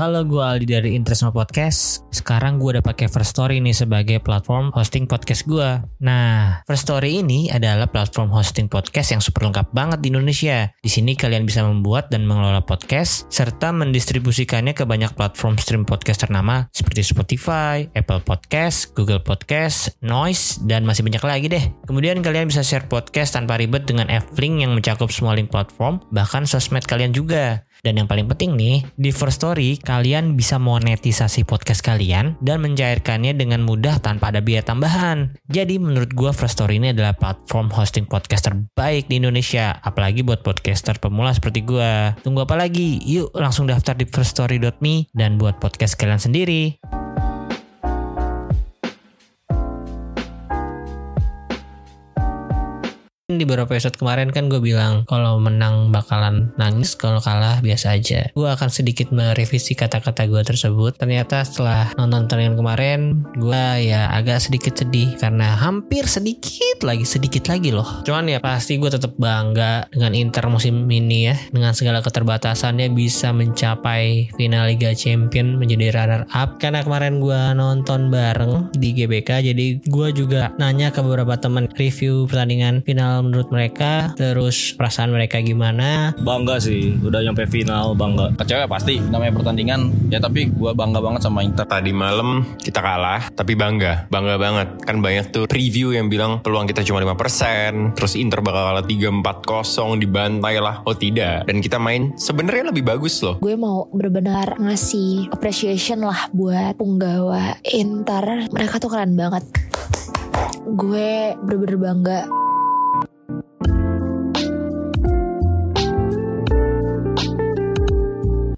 Halo, gue Aldi dari Interestma Podcast. Sekarang gue udah pakai First Story nih sebagai platform hosting podcast gue. Nah, First Story ini adalah platform hosting podcast yang super lengkap banget di Indonesia. Di sini kalian bisa membuat dan mengelola podcast serta mendistribusikannya ke banyak platform stream podcast ternama seperti Spotify, Apple Podcast, Google Podcast, Noise, dan masih banyak lagi deh. Kemudian kalian bisa share podcast tanpa ribet dengan F-Link yang mencakup semua link platform, bahkan sosmed kalian juga. Dan yang paling penting nih, di First Story kalian bisa monetisasi podcast kalian dan mencairkannya dengan mudah tanpa ada biaya tambahan. Jadi menurut gue First Story ini adalah platform hosting podcast terbaik di Indonesia, apalagi buat podcaster pemula seperti gue. Tunggu apa lagi? Yuk langsung daftar di firststory.me dan buat podcast kalian sendiri. Di beberapa episode kemarin kan gue bilang kalau menang bakalan nangis kalau kalah biasa aja. Gue akan sedikit merevisi kata-kata gue tersebut. Ternyata setelah nonton pertandingan kemarin gue ya agak sedikit sedih karena hampir sedikit lagi sedikit lagi loh. Cuman ya pasti gue tetap bangga dengan Inter musim ini ya. Dengan segala keterbatasannya bisa mencapai final Liga Champion menjadi runner up karena kemarin gue nonton bareng di GBK jadi gue juga nanya ke beberapa teman review pertandingan final menurut mereka terus perasaan mereka gimana? Bangga sih udah nyampe final bangga. Kecewa pasti namanya pertandingan. Ya tapi gue bangga banget sama Inter. Tadi malam kita kalah tapi bangga bangga banget. Kan banyak tuh preview yang bilang peluang kita cuma 5% terus Inter bakal kalah 3-4-0 dibantai lah oh tidak. Dan kita main sebenarnya lebih bagus loh. Gue mau benar-benar ngasih appreciation lah buat punggawa Inter. Mereka tuh keren banget. Gue bener-bener bangga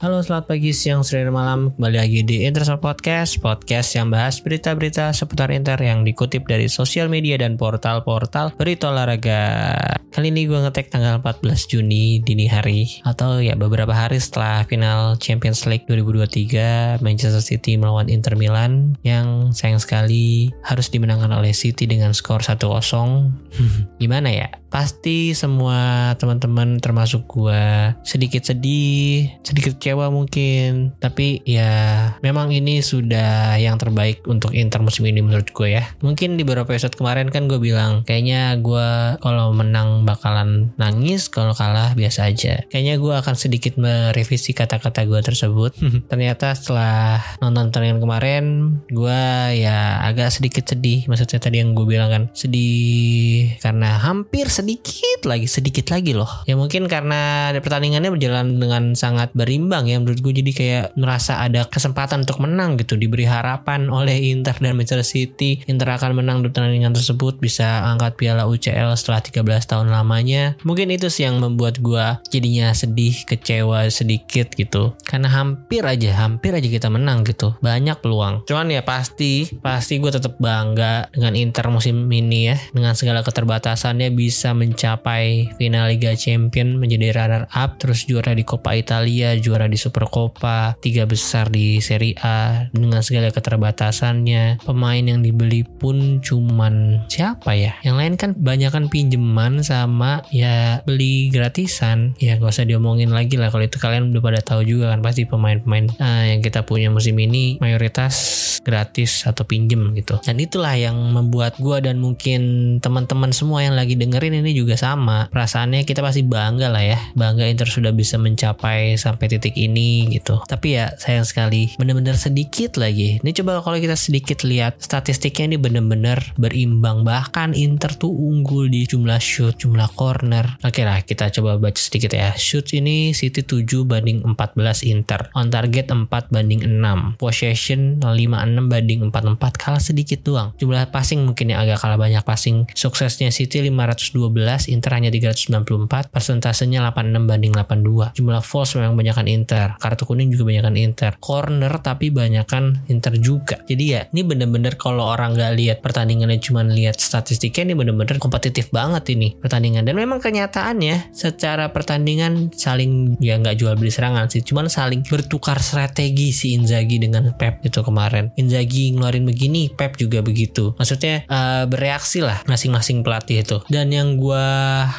Halo selamat pagi, siang, sore, malam. Kembali lagi di Interest Podcast Podcast yang bahas berita-berita seputar Inter Yang dikutip dari sosial media dan portal-portal berita olahraga. Kali ini gue ngetek tanggal 14 Juni dini hari Atau ya beberapa hari setelah final Champions League 2023 Manchester City melawan Inter Milan Yang sayang sekali harus dimenangkan oleh City dengan skor 1-0 Gimana ya? Pasti semua teman-teman termasuk gue sedikit sedih, sedikit kecewa mungkin. Tapi ya memang ini sudah yang terbaik untuk Inter musim ini menurut gue ya. Mungkin di beberapa episode kemarin kan gue bilang kayaknya gue kalau menang bakalan nangis, kalau kalah biasa aja. Kayaknya gue akan sedikit merevisi kata-kata gue tersebut. Ternyata setelah nonton pertandingan kemarin, gue ya agak sedikit sedih. Maksudnya tadi yang gue bilang kan sedih karena hampir sedikit lagi, sedikit lagi loh. Ya mungkin karena pertandingannya berjalan dengan sangat berimbang ya menurut gue jadi kayak merasa ada kesempatan untuk menang gitu diberi harapan oleh Inter dan Manchester City. Inter akan menang di pertandingan tersebut bisa angkat piala UCL setelah 13 tahun lamanya. Mungkin itu sih yang membuat gue jadinya sedih kecewa sedikit gitu. Karena hampir aja hampir aja kita menang gitu. Banyak peluang. Cuman ya pasti pasti gue tetap bangga dengan Inter musim ini ya. Dengan segala keterbatasannya bisa mencapai final Liga Champion menjadi runner up terus juara di Coppa Italia juara di Supercoppa tiga besar di Serie A dengan segala keterbatasannya. Pemain yang dibeli pun cuman siapa ya? Yang lain kan banyak kan pinjeman sama ya beli gratisan. Ya gak usah diomongin lagi lah kalau itu kalian udah pada tahu juga kan pasti pemain-pemain uh, yang kita punya musim ini mayoritas gratis atau pinjem gitu. Dan itulah yang membuat gue dan mungkin teman-teman semua yang lagi dengerin ini juga sama. Perasaannya kita pasti bangga lah ya. Bangga Inter sudah bisa mencapai sampai titik ini gitu. Tapi ya sayang sekali bener-bener sedikit lagi. Ini coba kalau kita sedikit lihat statistiknya ini bener-bener berimbang. Bahkan Inter tuh unggul di jumlah shoot jumlah corner. Oke lah kita coba baca sedikit ya. Shoot ini City 7 banding 14 Inter. On target 4 banding 6 possession 56 banding 44 kalah sedikit doang. Jumlah passing mungkin yang agak kalah banyak passing. Suksesnya City 512 Inter hanya 394 persentasenya 86 banding 82 jumlah falls memang banyakan Inter kartu kuning juga banyakan Inter. Corner tapi banyakan Inter juga. Jadi ya ini bener-bener kalau orang nggak lihat pertandingannya cuma lihat statistiknya ini bener-bener kompetitif banget ini pertandingan. Dan memang kenyataannya secara pertandingan saling ya nggak jual beli serangan sih cuman saling bertukar strategi si Inzaghi dengan Pep itu kemarin. Inzaghi ngeluarin begini Pep juga begitu. Maksudnya uh, bereaksi lah masing-masing pelatih itu. Dan yang gue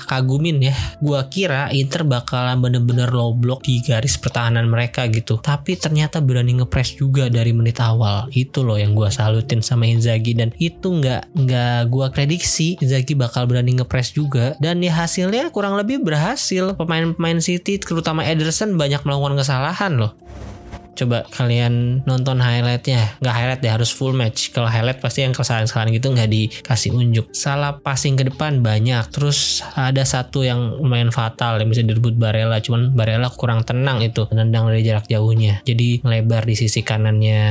kagumin ya gue kira Inter bakalan bener-bener low block di garis pertahanan mereka gitu. Tapi ternyata berani ngepres juga dari menit awal. Itu loh yang gue salutin sama Inzaghi. Dan itu nggak nggak gue prediksi Inzaghi bakal berani ngepres juga. Dan ya hasilnya kurang lebih berhasil. Pemain-pemain City terutama Ederson banyak melakukan kesalahan loh coba kalian nonton highlightnya. Nggak highlight deh harus full match. Kalau highlight pasti yang kesalahan-kesalahan gitu nggak dikasih unjuk. Salah passing ke depan banyak. Terus ada satu yang lumayan fatal yang bisa direbut Barella. Cuman Barella kurang tenang itu menendang dari jarak jauhnya. Jadi melebar di sisi kanannya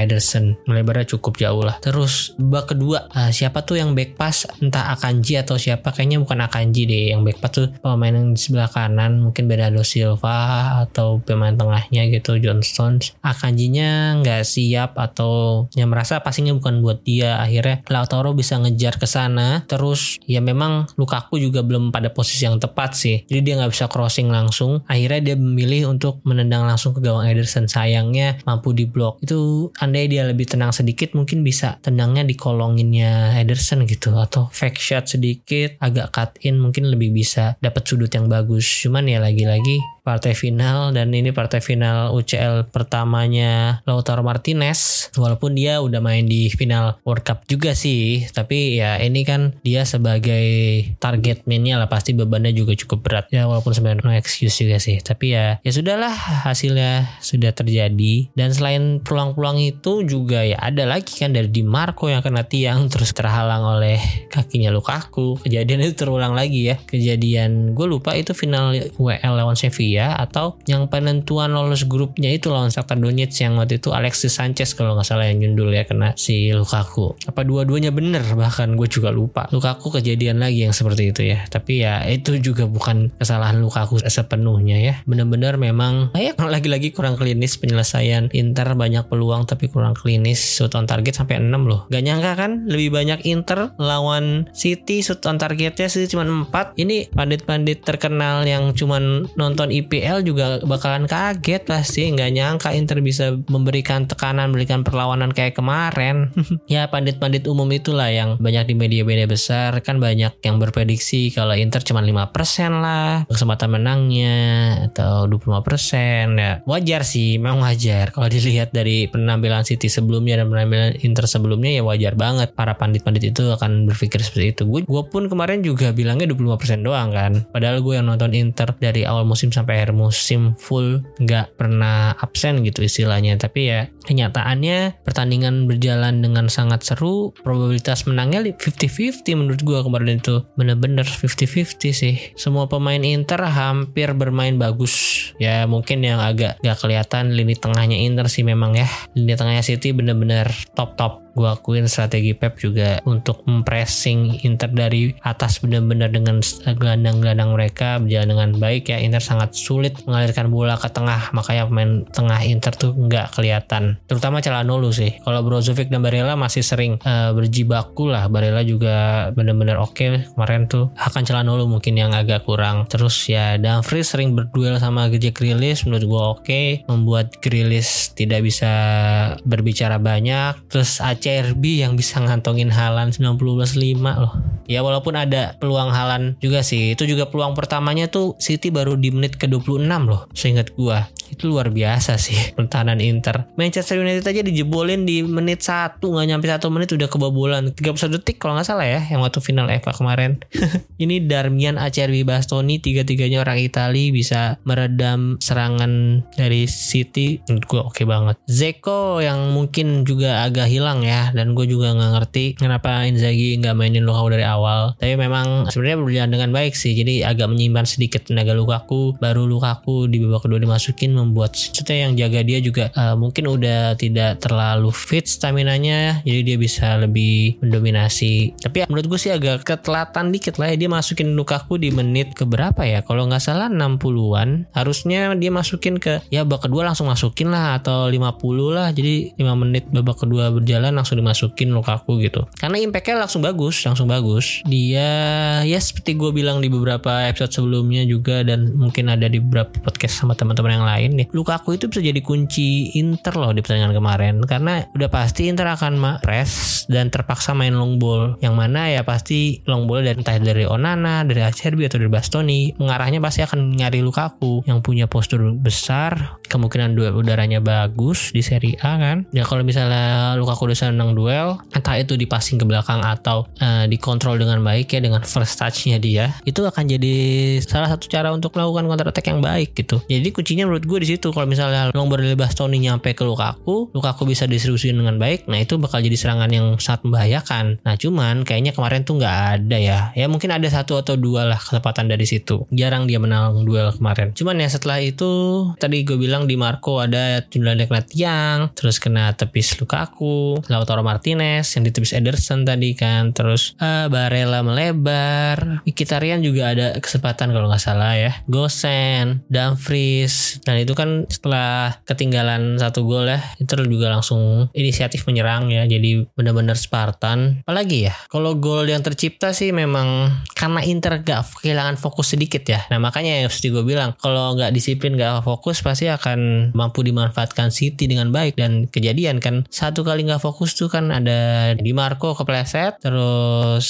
Ederson. Melebarnya cukup jauh lah. Terus babak kedua uh, siapa tuh yang back pass? Entah Akanji atau siapa. Kayaknya bukan Akanji deh yang back pass tuh. Pemain yang di sebelah kanan mungkin Bernardo Silva atau pemain tengahnya gitu Johnston Jones. Akanjinya nggak siap atau yang merasa passingnya bukan buat dia. Akhirnya Lautaro bisa ngejar ke sana. Terus ya memang Lukaku juga belum pada posisi yang tepat sih. Jadi dia nggak bisa crossing langsung. Akhirnya dia memilih untuk menendang langsung ke gawang Ederson. Sayangnya mampu diblok itu andai dia lebih tenang sedikit mungkin bisa tendangnya di kolonginnya Ederson gitu. Atau fake shot sedikit agak cut in mungkin lebih bisa dapat sudut yang bagus. Cuman ya lagi-lagi partai final dan ini partai final UCL pertamanya Lautaro Martinez. Walaupun dia udah main di final World Cup juga sih tapi ya ini kan dia sebagai target mainnya lah pasti bebannya juga cukup berat. Ya walaupun sebenarnya no excuse juga sih tapi ya ya sudahlah hasilnya sudah terjadi. Dan selain peluang-peluang itu juga ya ada lagi kan dari Di Marco yang kena tiang terus terhalang oleh kakinya Lukaku. Kejadian itu terulang lagi ya. Kejadian gue lupa itu final WL lawan Sevilla ya atau yang penentuan lolos grupnya itu lawan Shakhtar Donetsk yang waktu itu Alexis Sanchez kalau nggak salah yang nyundul ya kena si Lukaku. Apa dua-duanya bener? Bahkan gue juga lupa. Lukaku kejadian lagi yang seperti itu ya. Tapi ya itu juga bukan kesalahan Lukaku sepenuhnya ya. Bener-bener memang ya lagi-lagi kurang klinis penyelesaian Inter banyak peluang tapi kurang klinis. Shoot on target sampai 6 loh. Gak nyangka kan? Lebih banyak Inter lawan City shoot on targetnya sih cuma 4 ini pandit-pandit terkenal yang cuman nonton IPL juga bakalan kaget pasti. Nggak nyangka Inter bisa memberikan tekanan memberikan perlawanan kayak kemarin. Ya pandit-pandit umum itulah yang banyak di media-media besar. Kan banyak yang berprediksi kalau Inter cuma 5% lah kesempatan menangnya atau 25% ya wajar sih memang wajar. Kalau dilihat dari penampilan City sebelumnya dan penampilan Inter sebelumnya ya wajar banget. Para pandit-pandit itu akan berpikir seperti itu. Gue, pun kemarin juga bilangnya 25% doang kan. Padahal gue yang nonton Inter dari awal musim sampai sampai musim full nggak pernah absen gitu istilahnya. Tapi ya kenyataannya pertandingan berjalan dengan sangat seru. Probabilitas menangnya 50-50 menurut gue kemarin itu. Bener-bener 50-50 sih. Semua pemain Inter hampir bermain bagus. Ya mungkin yang agak gak kelihatan lini tengahnya Inter sih memang ya. Lini tengahnya City bener-bener top-top gue akuin strategi Pep juga untuk mempressing Inter dari atas benar-benar dengan gelandang-gelandang mereka berjalan dengan baik ya. Inter sangat sulit mengalirkan bola ke tengah makanya pemain tengah Inter tuh nggak kelihatan. Terutama Calhanoglu sih. Kalau Brozovic dan Barella masih sering uh, berjibaku lah. Barella juga benar-benar oke okay. kemarin tuh. Akan Calhanoglu mungkin yang agak kurang. Terus ya Dumfries sering berduel sama Jack Grealish. Menurut gue oke. Okay. membuat Grealish tidak bisa berbicara banyak. Terus ACRB yang bisa ngantongin Halan 90 plus 5 loh. Ya walaupun ada peluang Halan juga sih. Itu juga peluang pertamanya tuh City baru di menit ke 26 loh. Seingat gua. Itu luar biasa sih pertahanan Inter. Manchester United aja dijebolin di menit 1 nggak nyampe satu menit udah kebobolan 31 detik kalau nggak salah ya yang waktu final FA kemarin. Ini Darmian Acerbi Bastoni tiga-tiganya orang Itali bisa meredam serangan dari City. Menurut gue oke banget. Zeko yang mungkin juga agak hilang ya dan gue juga nggak ngerti kenapa Inzaghi nggak mainin Lukaku dari awal. Tapi memang sebenarnya berjalan dengan baik sih. Jadi agak menyimpan sedikit tenaga Lukaku. Baru Lukaku di babak kedua dimasukin membuat Cete yang jaga dia juga uh, mungkin udah tidak terlalu fit stamina-nya. Jadi dia bisa lebih mendominasi. Tapi ya, menurut gue sih agak ketelatan dikit lah ya. Dia masukin Lukaku di menit ke berapa ya? Kalau nggak salah 60-an. Harusnya dia masukin ke ya babak kedua langsung masukin lah atau 50 lah. Jadi 5 menit babak kedua berjalan langsung dimasukin Lukaku gitu. Karena impactnya langsung bagus, langsung bagus. Dia ya seperti gue bilang di beberapa episode sebelumnya juga dan mungkin ada di beberapa podcast sama teman-teman yang lain nih. Lukaku itu bisa jadi kunci Inter loh di pertandingan kemarin karena udah pasti Inter akan press dan terpaksa main long ball yang mana ya pasti long ball dari entah dari Onana, dari Acerbi atau dari Bastoni mengarahnya pasti akan nyari Lukaku yang punya postur besar, kemungkinan udaranya bagus di Serie A kan. Ya kalau misalnya Lukaku udah senang duel, entah itu dipasing ke belakang atau uh, dikontrol dengan baik ya dengan first touch-nya dia, itu akan jadi salah satu cara untuk melakukan counter attack yang baik gitu. Jadi kuncinya menurut gue di situ kalau misalnya long dari Bastoni nyampe ke Lukaku, Lukaku bisa distribusikan dengan baik, nah itu bakal jadi serangan yang sangat membahayakan. Nah cuman kayaknya kemarin tuh nggak ada ya. Ya mungkin ada satu atau dua lah kesempatan dari situ. Jarang dia menang duel kemarin. Cuman ya setelah itu tadi gue bilang di Marco ada jumlah kena tiang, terus kena tepis Lukaku, Lautaro Martinez yang ditepis Ederson tadi kan, terus uh, Barella melebar, Mkhitaryan juga ada kesempatan kalau nggak salah ya. Gosen, Dumfries, dan itu kan setelah ketinggalan satu gol ya, itu juga langsung inisiatif menyerang ya, jadi benar-benar Spartan. Apalagi ya, kalau gol yang tercipta sih memang karena Inter gak kehilangan fokus sedikit ya. Nah makanya yang seperti gue bilang, kalau nggak disiplin gak fokus pasti akan mampu dimanfaatkan City dengan baik dan kejadian kan satu kali nggak fokus tuh kan ada di Marco kepleset terus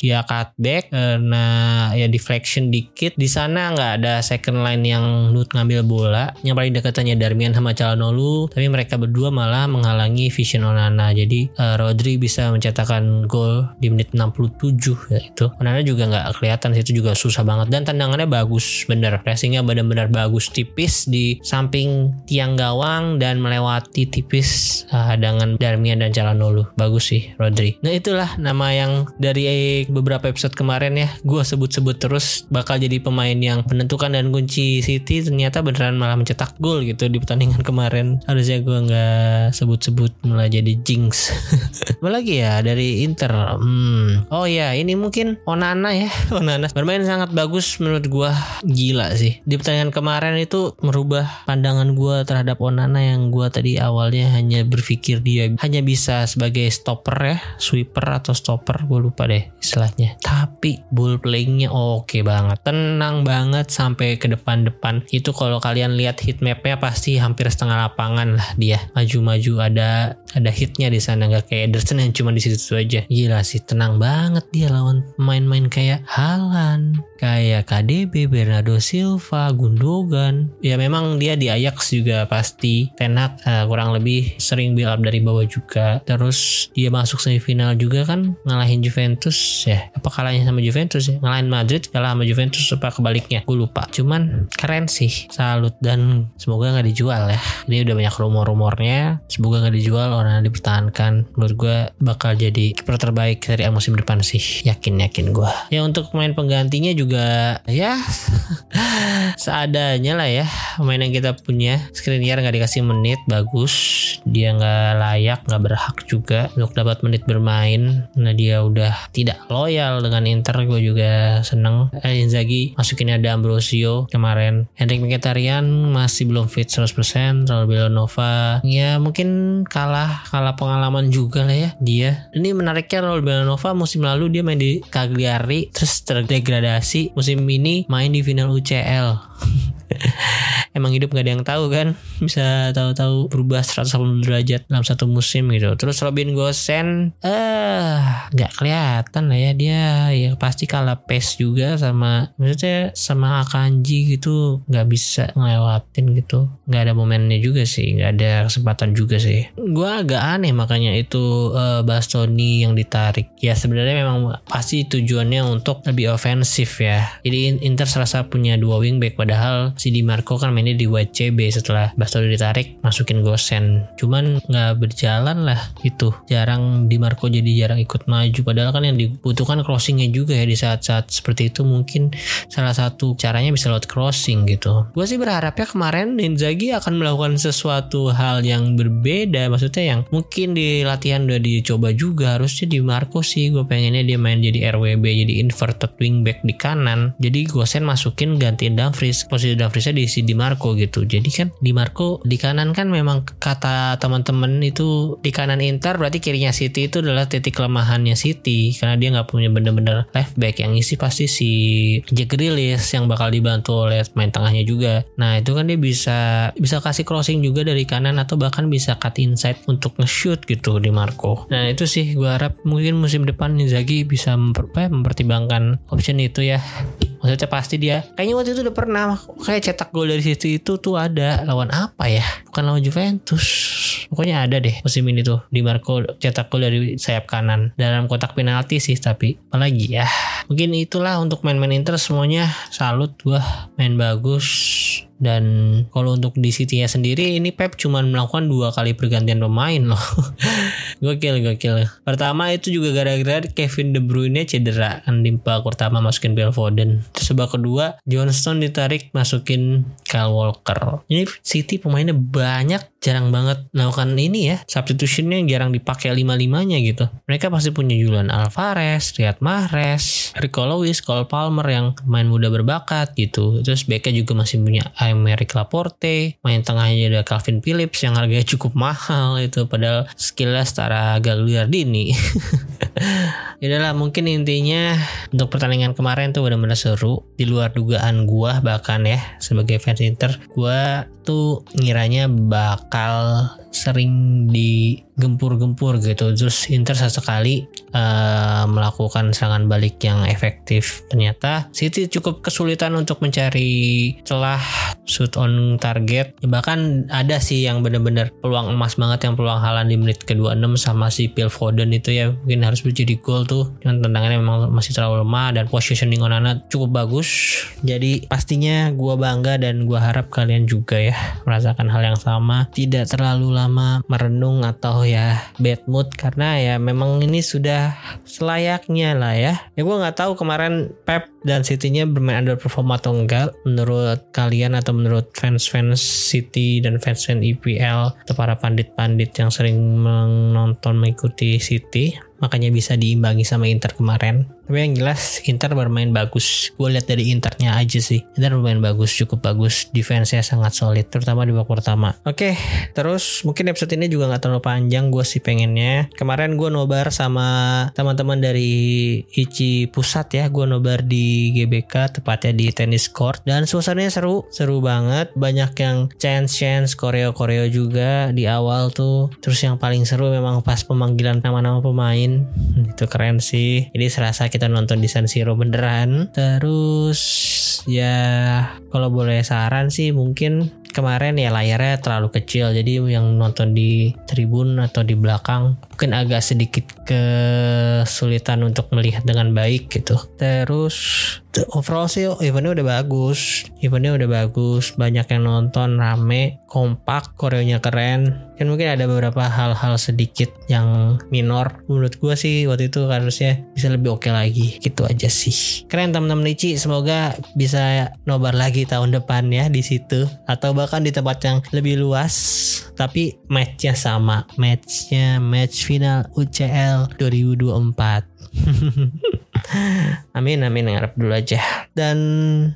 ya cutback karena ya deflection dikit. Di sana nggak ada second line yang nut ngambil bola. Yang paling dekatnya Darmian sama Calhanoglu tapi mereka berdua malah menghalangi Vision Onana. Jadi uh, Rodri bisa mencetakkan gol di menit 67 ya itu Onana juga nggak kelihatan situ juga susah banget. Dan tendangannya bagus bener. Pressingnya benar-benar bagus tipis di samping tiang gawang dan melewati tipis uh, hadangan Darmian dan Calhanoglu bagus sih Rodri. Nah itulah nama yang dari beberapa episode kemarin ya. Gue sebut-sebut terus bakal jadi pemain yang menentukan dan kunci City ternyata beneran malah mencetak gol gitu di pertandingan kemarin. Harusnya gue nggak sebut-sebut malah jadi jinx. Apalagi ya dari Inter? Hmm. oh ya ini mungkin Onana ya. Onana. Bermain sangat bagus menurut gue gila sih. Di pertandingan kemarin itu merubah pandangan gue terhadap Onana yang gue tadi awalnya hanya berpikir dia hanya bisa sebagai stopper ya sweeper atau stopper gue lupa deh istilahnya. Tapi ball playingnya oke banget tenang banget sampai ke depan-depan. Itu kalau kalian lihat heat mapnya pasti hampir setengah lapangan lah dia. Maju-maju ada ada hitnya di sana nggak kayak Ederson yang cuma di situ aja. Gila sih tenang banget dia lawan main-main kayak Halan kayak KDB Bernardo Silva Gundogan. Ya memang dia di Ajax juga pasti. Tenak uh, kurang lebih sering build up dari bawah juga. Terus dia masuk semifinal juga kan ngalahin Juventus. Ya apa kalahnya sama Juventus ya? Ngalahin Madrid kalah sama Juventus apa kebaliknya? Gue lupa. Cuman keren sih. Salut dan semoga nggak dijual ya. Ini udah banyak rumor-rumornya. Semoga nggak dijual yang dipertahankan menurut gue bakal jadi kiper terbaik dari musim depan sih. Yakin yakin gue ya untuk pemain penggantinya juga ya seadanya lah ya pemain yang kita punya. Skriniar nggak dikasih menit bagus. Dia nggak layak nggak berhak juga untuk dapat menit bermain. Nah dia udah tidak loyal dengan Inter gue juga seneng. Eh, Inzaghi masukin ada Ambrosio kemarin. Henrik Mkhitaryan masih belum fit 100% Raul Villanova ya mungkin kalah kalah pengalaman juga lah ya dia. Ini menariknya Raul Villanova musim lalu dia main di Cagliari terus terdegradasi. Musim ini main di final UCL emang hidup gak ada yang tahu kan? Bisa tahu-tahu berubah 180 derajat dalam satu musim gitu. Terus Robin Gosen eh nggak kelihatan lah ya. Dia ya pasti kalah pace juga sama maksudnya sama Akanji gitu nggak bisa ngelewatin gitu. Nggak ada momennya juga sih nggak ada kesempatan juga sih. Gue agak aneh makanya itu uh, Bastoni yang ditarik. Ya sebenarnya memang pasti tujuannya untuk lebih ofensif ya. Jadi Inter serasa punya dua wingback padahal si Di Marco kan mainnya di WCB setelah Bastoni ditarik masukin Gosen cuman nggak berjalan lah itu. Jarang Di Marco jadi jarang ikut maju. Padahal kan yang dibutuhkan crossingnya juga ya di saat-saat seperti itu. Mungkin salah satu caranya bisa lewat crossing gitu. Gue sih berharapnya kemarin Inzaghi akan melakukan sesuatu hal yang berbeda. Maksudnya yang mungkin di latihan udah dicoba juga. Harusnya di Marco sih. Gue pengennya dia main jadi RWB jadi inverted wingback di kanan. Jadi Gosen masukin gantiin Dumfries. Posisi Dumfriesnya di si Di Marco gitu. Jadi kan Di Marco di kanan kan memang kata teman-teman itu di kanan Inter berarti kirinya City itu adalah titik kelemahannya City. Karena dia nggak punya bener-bener left back yang isi pasti si Jack Grealish yang bakal dibantu oleh main tengahnya juga. Nah itu kan dia bisa bisa kasih crossing juga dari kanan atau bahkan bisa cut inside untuk nge-shoot gitu di Marco. Nah itu sih gue harap mungkin musim depan Inzaghi bisa memper, mempertimbangkan option itu ya Maksudnya pasti dia. Kayaknya waktu itu udah pernah kayak cetak gol dari situ itu tuh ada. Lawan apa ya? Bukan lawan Juventus. Pokoknya ada deh musim ini tuh. Di Marco cetak gol dari sayap kanan. Dalam kotak penalti sih tapi apalagi ya. Mungkin itulah untuk main-main Inter semuanya. Salut gua main bagus dan kalau untuk di City sendiri ini Pep cuma melakukan dua kali pergantian pemain loh. gokil gokil. Pertama itu juga gara-gara Kevin De Bruyne cedera kan babak pertama masukin Phil Foden. Terus babak kedua Johnston ditarik masukin Kyle Walker. Ini City pemainnya banyak jarang banget melakukan ini ya substitutionnya jarang dipakai lima limanya gitu mereka pasti punya Julian Alvarez, Riyad Mahrez, Rico Lewis, Cole Palmer yang main muda berbakat gitu terus backnya juga masih punya Aymeric Laporte. Main tengahnya ada Calvin Phillips yang harganya cukup mahal itu padahal skillnya setara Gagliardini Yaudahlah mungkin intinya untuk pertandingan kemarin tuh benar-benar seru di luar dugaan gua bahkan ya sebagai fans Inter gua tuh ngiranya bakal sering digempur-gempur gitu. Terus Inter sesekali uh, melakukan serangan balik yang efektif. Ternyata City cukup kesulitan untuk mencari celah shoot on target. Bahkan ada sih yang bener-bener peluang emas banget yang peluang halan di menit ke-26 sama si Phil Foden itu ya. Mungkin harus menjadi gol tuh. Cuman tendangannya memang masih terlalu lemah dan positioning Onana cukup bagus jadi pastinya gua bangga dan gua harap kalian juga ya merasakan hal yang sama. Tidak terlalu lama merenung atau ya bad mood karena ya memang ini sudah selayaknya lah ya. Ya gue nggak tahu kemarin Pep dan City-nya bermain underperform atau enggak. Menurut kalian atau menurut fans-fans City dan fans-fans IPL atau para pandit-pandit yang sering menonton mengikuti City makanya bisa diimbangi sama Inter kemarin. Tapi yang jelas Inter bermain bagus. Gue lihat dari Internya aja sih. Inter bermain bagus, cukup bagus. Defense-nya sangat solid, terutama di babak pertama. Oke, terus mungkin episode ini juga nggak terlalu panjang. Gue sih pengennya. Kemarin gue nobar sama teman-teman dari Ichi Pusat ya. Gue nobar di GBK, tepatnya di tenis court. Dan suasananya seru, seru banget. Banyak yang chance-chance, koreo-koreo juga di awal tuh. Terus yang paling seru memang pas pemanggilan nama-nama pemain itu keren sih. Jadi serasa kita nonton di San Siro beneran. Terus ya kalau boleh saran sih mungkin kemarin ya layarnya terlalu kecil. Jadi yang nonton di tribun atau di belakang mungkin agak sedikit kesulitan untuk melihat dengan baik gitu. Terus overall sih eventnya udah bagus. Eventnya udah bagus. Banyak yang nonton rame kompak koreonya keren. Kan mungkin ada beberapa hal-hal sedikit yang minor. Menurut gue sih waktu itu harusnya bisa lebih oke okay lagi. Gitu aja sih. Keren teman-teman Lici semoga bisa nobar lagi tahun depan ya di situ. Atau bahkan di tempat yang lebih luas. Tapi matchnya sama. Matchnya match final UCL 2024 amin amin ngarep dulu aja. Dan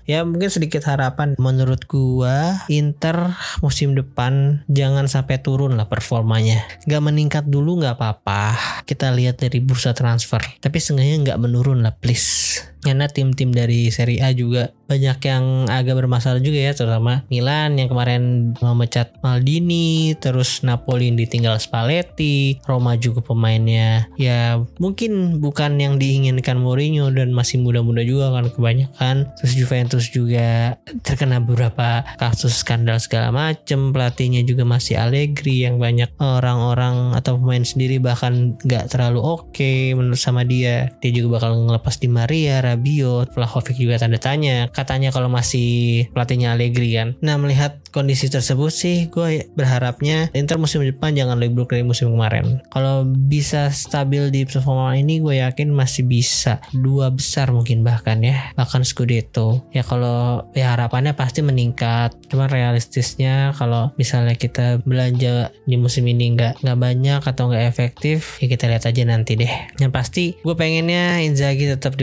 ya mungkin sedikit harapan menurut gua Inter musim depan jangan sampai turun lah performanya. Nggak meningkat dulu nggak apa-apa. Kita lihat dari bursa transfer. Tapi seenggaknya nggak menurun lah please karena tim-tim dari Serie A juga banyak yang agak bermasalah juga ya terutama Milan yang kemarin memecat Maldini terus Napoli yang ditinggal Spalletti Roma juga pemainnya. Ya mungkin bukan yang diinginkan Mourinho dan masih muda-muda juga kan kebanyakan. Terus Juventus juga terkena beberapa kasus skandal segala macem. Pelatihnya juga masih Allegri yang banyak orang-orang atau pemain sendiri bahkan nggak terlalu oke menurut sama dia. Dia juga bakal ngelepas di Maria Rabiot Vlahovic juga tanda tanya katanya kalau masih pelatihnya Allegri kan. Nah melihat kondisi tersebut sih gue berharapnya Inter musim depan jangan lebih buruk dari musim kemarin. Kalau bisa stabil di performa ini gue yakin masih bisa dua besar mungkin bahkan ya bahkan Scudetto. Ya kalau ya harapannya pasti meningkat. Cuman realistisnya kalau misalnya kita belanja di musim ini nggak nggak banyak atau nggak efektif ya kita lihat aja nanti deh. Yang pasti gue pengennya Inzaghi tetap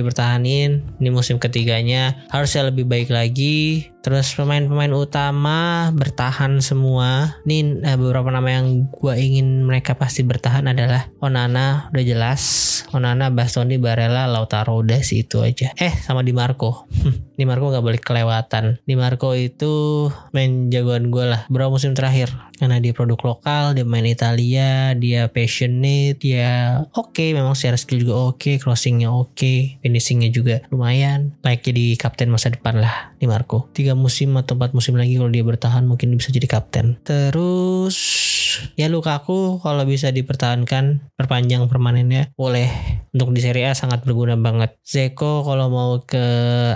dipertahanin di musim ketiganya harusnya lebih baik lagi Terus pemain-pemain utama bertahan semua. Ini eh, beberapa nama yang gue ingin mereka pasti bertahan adalah Onana udah jelas. Onana, Bastoni, Barella, Lautaro udah sih itu aja. Eh sama Di Marco. Di Marco nggak boleh kelewatan. Di Marco itu main jagoan gue lah. Berapa musim terakhir? Karena dia produk lokal, dia main Italia, dia passionate, dia oke. Okay, memang secara skill juga oke, okay, crossingnya oke, okay, finishingnya juga lumayan. Like jadi kapten masa depan lah Di Marco. Tiga musim atau empat musim lagi kalau dia bertahan mungkin bisa jadi kapten. Terus ya Lukaku kalau bisa dipertahankan perpanjang permanennya boleh untuk di Serie A sangat berguna banget. Zeko kalau mau ke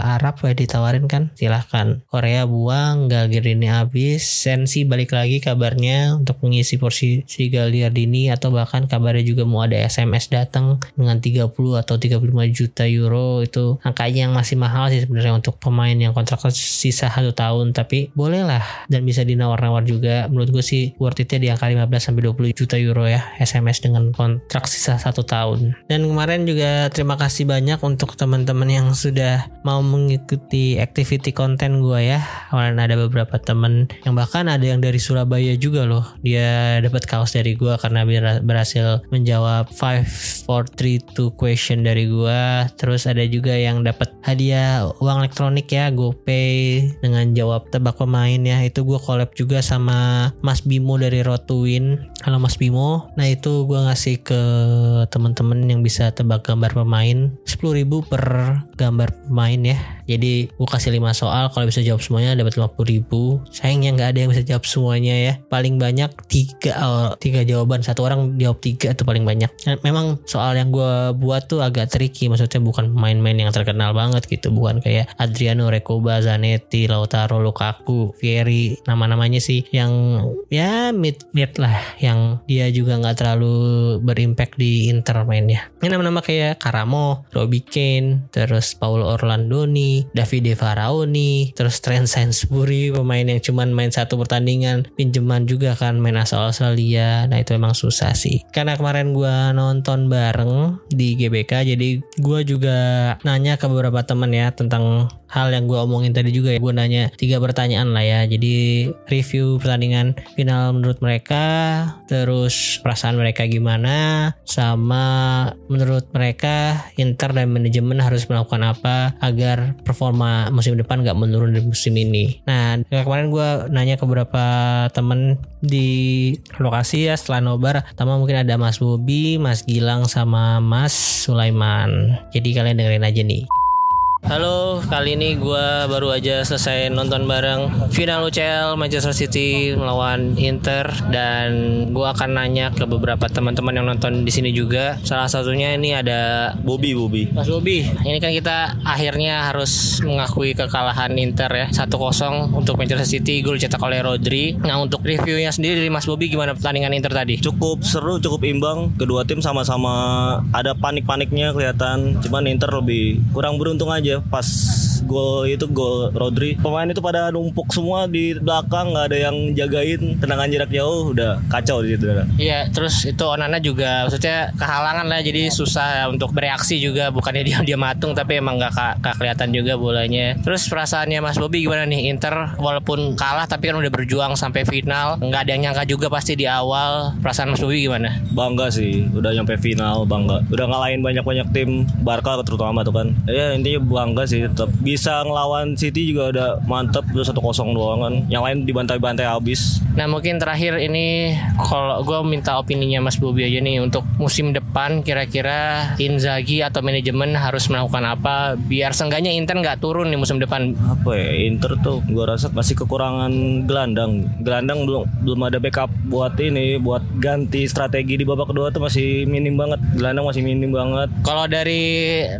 Arab ya ditawarin kan silahkan. Korea buang, Galgirini habis, Sensi balik lagi kabarnya untuk mengisi porsi si Gagliardini atau bahkan kabarnya juga mau ada SMS datang dengan 30 atau 35 juta euro itu angkanya yang masih mahal sih sebenarnya untuk pemain yang kontrak sisa satu tahun tapi bolehlah dan bisa dinawar-nawar juga menurut gue sih worth itnya di angka 15 sampai 20 juta euro ya SMS dengan kontrak sisa satu tahun. Dan kemarin juga terima kasih banyak untuk teman-teman yang sudah mau mengikuti activity konten gue ya. Kemarin ada beberapa teman yang bahkan ada yang dari Surabaya juga loh. Dia dapat kaos dari gue karena berhasil menjawab 5 4 3 2 question dari gue terus ada juga yang dapat hadiah uang elektronik ya GoPay dengan jawab tebak pemain ya. Itu gue collab juga sama Mas Bimo dari Rotuin halo Mas Bimo. Nah itu gue ngasih ke temen-temen yang bisa tebak gambar pemain. 10.000 per gambar pemain ya jadi gue kasih 5 soal kalau bisa jawab semuanya dapat 50.000 sayangnya nggak ada yang bisa jawab semuanya ya. Paling banyak tiga oh, tiga jawaban. Satu orang jawab tiga itu paling banyak. Dan memang soal yang gue buat tuh agak tricky. Maksudnya bukan pemain-pemain yang terkenal banget gitu. Bukan kayak Adriano Recoba Zanetti Lautaro Lukaku Fieri nama-namanya sih. Yang ya mid mid lah. Yang dia juga nggak terlalu berimpact di Inter mainnya. Ini nama-nama kayak Karamo Robbie Kane terus Paulo Orlandoni Davide Faraoni terus Trent Sainsbury pemain yang cuman main satu pertandingan pinjaman juga kan main asal Australia nah itu emang susah sih. Karena kemarin gue nonton bareng di GBK jadi gue juga nanya ke beberapa teman ya tentang hal yang gue omongin tadi juga ya. Gue nanya tiga pertanyaan lah ya. Jadi review pertandingan final menurut mereka terus perasaan mereka gimana sama menurut mereka Inter dan manajemen harus melakukan apa agar performa musim depan gak menurun di musim ini. Nah kemarin gue nanya ke beberapa temen di lokasi ya setelah nobar pertama mungkin ada Mas Bobi Mas Gilang sama Mas Sulaiman. Jadi kalian dengerin aja nih Halo, kali ini gue baru aja selesai nonton bareng final UCL Manchester City melawan Inter dan gue akan nanya ke beberapa teman-teman yang nonton di sini juga. Salah satunya ini ada Bobby, Bobby. Mas Bobby, ini kan kita akhirnya harus mengakui kekalahan Inter ya 1-0 untuk Manchester City gol cetak oleh Rodri. Nah untuk reviewnya sendiri dari Mas Bobby gimana pertandingan Inter tadi? Cukup seru, cukup imbang. Kedua tim sama-sama ada panik-paniknya kelihatan. Cuman Inter lebih kurang beruntung aja pas gol itu gol Rodri. Pemain itu pada numpuk semua di belakang nggak ada yang jagain. Tendangan jarak jauh udah kacau di situ. Iya, terus itu Onana juga maksudnya kehalangan lah jadi susah untuk bereaksi juga. Bukannya dia dia matung tapi emang nggak nggak kelihatan juga bolanya. Terus perasaannya Mas Bobi gimana nih? Inter walaupun kalah tapi kan udah berjuang sampai final. Nggak ada yang nyangka juga pasti di awal. Perasaan Mas Bobi gimana? bangga sih udah nyampe final bangga. Udah ngalahin banyak banyak tim Barca terutama tuh kan. Ya intinya bangga sih tetap bisa ngelawan City juga udah mantep udah satu kosong doang kan. Yang lain dibantai-bantai habis. Nah mungkin terakhir ini kalau gue minta opininya Mas Bobi aja nih untuk musim depan kira-kira Inzaghi atau manajemen harus melakukan apa biar seenggaknya Inter nggak turun nih musim depan. apa ya Inter tuh gua rasa masih kekurangan gelandang. Gelandang belum belum ada backup buat ini buat ganti strategi di babak kedua tuh masih minim banget. Gelandang masih minim banget. Kalau dari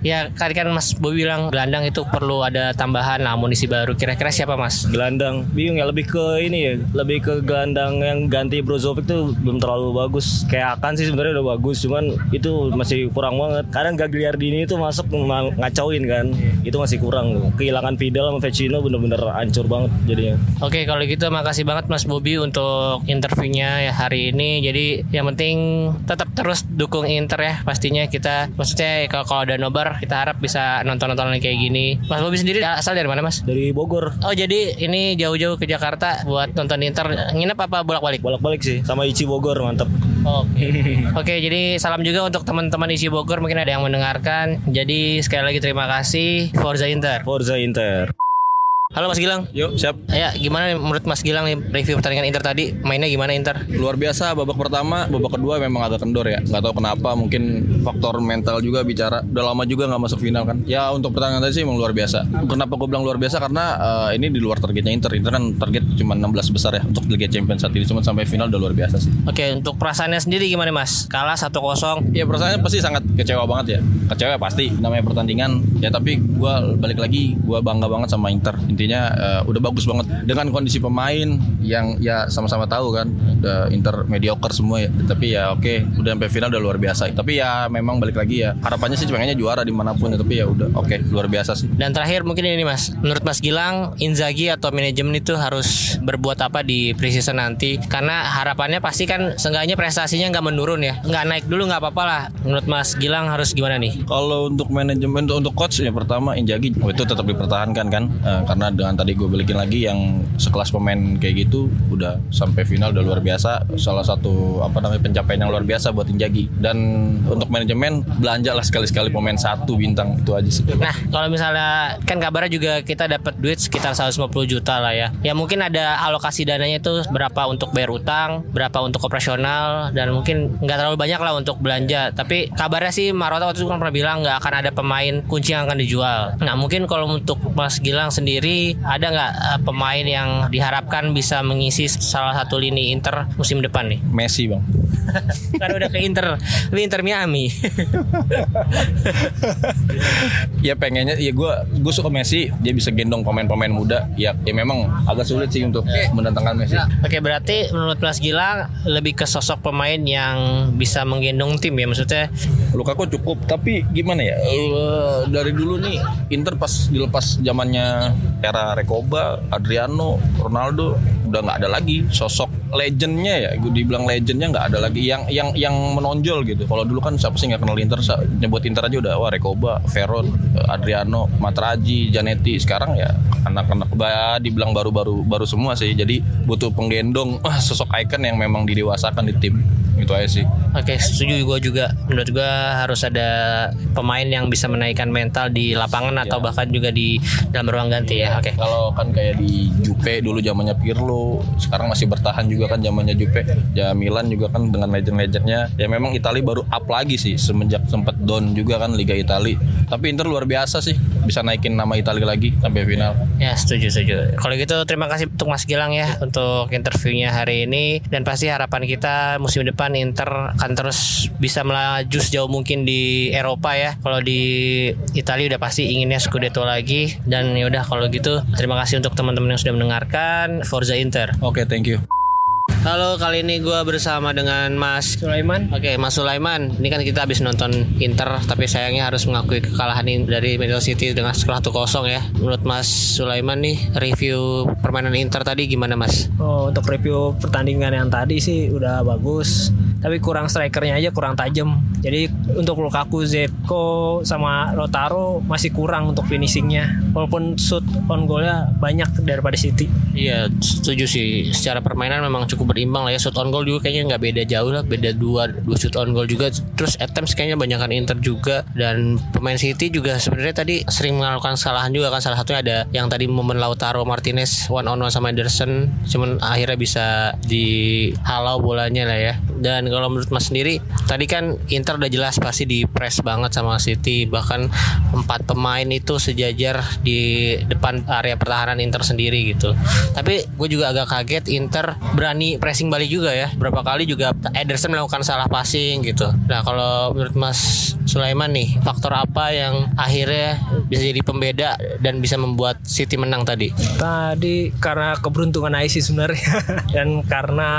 ya tadi kan Mas Bobi bilang gelandang itu perlu ada tambahan amunisi baru. Kira-kira siapa Mas? gelandang bingung ya lebih ke ini ya lebih ke gelandang yang ganti Brozovic tuh belum terlalu bagus kayak Akan sih sebenarnya udah bagus cuman itu masih kurang banget kadang Gagliardini itu masuk ma- ngacauin kan itu masih kurang kehilangan Vidal sama Vecino bener-bener hancur banget jadinya Oke kalau gitu makasih banget Mas Bobi untuk interviewnya ya hari ini. Jadi yang penting tetap terus dukung Inter ya pastinya kita maksudnya kalau kalau ada nobar kita harap bisa nonton-nonton kayak gini. Mas Bobi sendiri asal dari mana Mas? dari Bogor Oh jadi ini jauh-jauh ke Jakarta buat nonton Inter nginep apa bolak-balik? bolak-balik sih sama Ichi Bogor mantap Oke. Oke, jadi salam juga untuk teman-teman isi Bogor mungkin ada yang mendengarkan. Jadi sekali lagi terima kasih Forza Inter. Forza Inter Halo Mas Gilang. yuk siap. Ya, gimana nih menurut Mas Gilang nih review pertandingan Inter tadi? Mainnya gimana Inter? luar biasa babak pertama babak kedua memang agak kendor ya. Nggak tahu kenapa mungkin faktor mental juga bicara. Udah lama juga nggak masuk final kan. Ya untuk pertandingan tadi sih emang luar biasa. Kenapa gue bilang luar biasa? Karena eh, ini di luar targetnya Inter. Inter kan target cuma 16 besar ya untuk Liga Champions saat ini. Cuma sampai final udah luar biasa sih. Oke, untuk perasaannya sendiri gimana Mas? Kalah 1-0. ya perasaannya pasti sangat kecewa banget ya. Kecewa pasti. Namanya pertandingan. Ya tapi gue balik lagi gue bangga banget sama Inter intinya eh, udah bagus banget. Dengan kondisi pemain yang ya sama-sama tahu kan udah Inter mediocre semua ya. Tapi ya oke udah sampai final udah luar biasa. Tapi ya memang balik lagi ya harapannya sih pengennya juara di mana pun ya. Tapi ya udah oke luar biasa sih. Dan terakhir mungkin ini Mas, menurut Mas Gilang, Inzaghi atau manajemen itu harus berbuat apa di preseason nanti? Karena harapannya pasti kan seenggaknya prestasinya nggak menurun ya, nggak naik dulu nggak apa-apa lah. Menurut Mas Gilang harus gimana nih? Kalau untuk manajemen untuk, coach ya pertama Injagi oh, itu tetap dipertahankan kan. Eh, karena dengan tadi gue balikin lagi yang sekelas pemain kayak gitu udah sampai final udah luar biasa salah satu apa namanya pencapaian yang luar biasa buat Injagi dan untuk manajemen belanja lah sekali-sekali pemain satu bintang itu aja sih. Nah, kalau misalnya kan kabarnya juga kita dapat duit sekitar 150 juta lah ya. Ya mungkin ada alokasi dananya itu berapa untuk bayar utang, berapa untuk operasional dan mungkin nggak terlalu banyak lah untuk belanja. Tapi kabarnya sih Marotta waktu itu kan pernah bilang nggak akan ada pemain kunci yang akan dijual. Nah, mungkin kalau untuk Mas Gilang sendiri ada nggak eh, pemain yang diharapkan bisa mengisi salah satu lini Inter musim depan nih? Messi bang. kan udah ke Inter, lu Inter Miami. Ya pengennya ya gue gue suka Messi dia bisa gendong pemain-pemain muda ya ya memang agak sulit sih untuk mendatangkan Messi. Oke berarti menurut Mas Gilang lebih ke sosok pemain yang bisa menggendong tim ya maksudnya Lukaku cukup tapi gimana ya eh, dari dulu nih Inter pas dilepas zamannya era Recoba, Adriano, Ronaldo udah nggak ada lagi. Sosok legendnya ya gue dibilang legendnya nggak ada lagi. Yang yang yang menonjol gitu. Kalau dulu kan siapa sih nggak kenal Inter? Nyebut Inter aja udah wah Recoba, Veron, Adriano, Matraji, Janetti sekarang ya anak-anak bah, dibilang baru-baru baru semua sih. Jadi butuh penggendong sosok ikon yang memang didewasakan di tim itu aja sih Oke setuju gue juga Menurut gue harus ada pemain yang bisa menaikkan mental di lapangan Atau bahkan juga di dalam ruang ganti ya Oke Kalau kan kayak di Jupe dulu zamannya Pirlo, sekarang masih bertahan juga kan zamannya Jupe. Ya Milan juga kan dengan legend-legendnya. Ya memang Italia baru up lagi sih semenjak sempat down juga kan Liga Italia. Tapi Inter luar biasa sih bisa naikin nama Italia lagi sampai final. Ya setuju setuju Kalau gitu terima kasih untuk Mas Gilang ya Untuk interviewnya hari ini Dan pasti harapan kita musim depan Inter akan terus bisa melaju sejauh mungkin di Eropa ya. Kalau di Italia udah pasti inginnya Scudetto lagi. Dan yaudah kalau gitu terima kasih untuk teman-teman yang sudah mendengarkan Forza Inter. Oke, thank you. Halo, kali ini gue bersama dengan Mas Sulaiman. Oke, Mas Sulaiman. Ini kan kita habis nonton Inter, tapi sayangnya harus mengakui kekalahan dari Manchester City dengan skor 1-0 ya. Menurut Mas Sulaiman nih, review permainan Inter tadi gimana Mas? Oh, untuk review pertandingan yang tadi sih udah bagus. Tapi kurang strikernya aja kurang tajam. Jadi untuk Lukaku, Zeko, sama Lotaro masih kurang untuk finishingnya. Walaupun shoot on goalnya banyak daripada City. Iya, setuju sih. Secara permainan memang cukup berimbang lah ya. Shoot on goal juga kayaknya nggak beda jauh lah. Beda dua, dua shoot on goal juga. Terus attempts kayaknya banyakan Inter juga. Dan pemain City juga sebenarnya tadi sering melakukan kesalahan juga kan. Salah satunya ada yang tadi momen Lautaro Martinez one on one sama Ederson. Cuman akhirnya bisa dihalau bolanya lah ya. Dan kalau menurut Mas sendiri, tadi kan Inter udah jelas pasti di press banget sama City. Bahkan empat pemain itu sejajar di depan area pertahanan Inter sendiri gitu. Tapi gue juga agak kaget Inter berani pressing balik juga ya. Berapa kali juga Ederson melakukan salah passing gitu. Nah kalau menurut Mas Sulaiman nih, faktor apa yang akhirnya bisa jadi pembeda dan bisa membuat City menang tadi? Tadi karena keberuntungan IC sebenarnya dan karena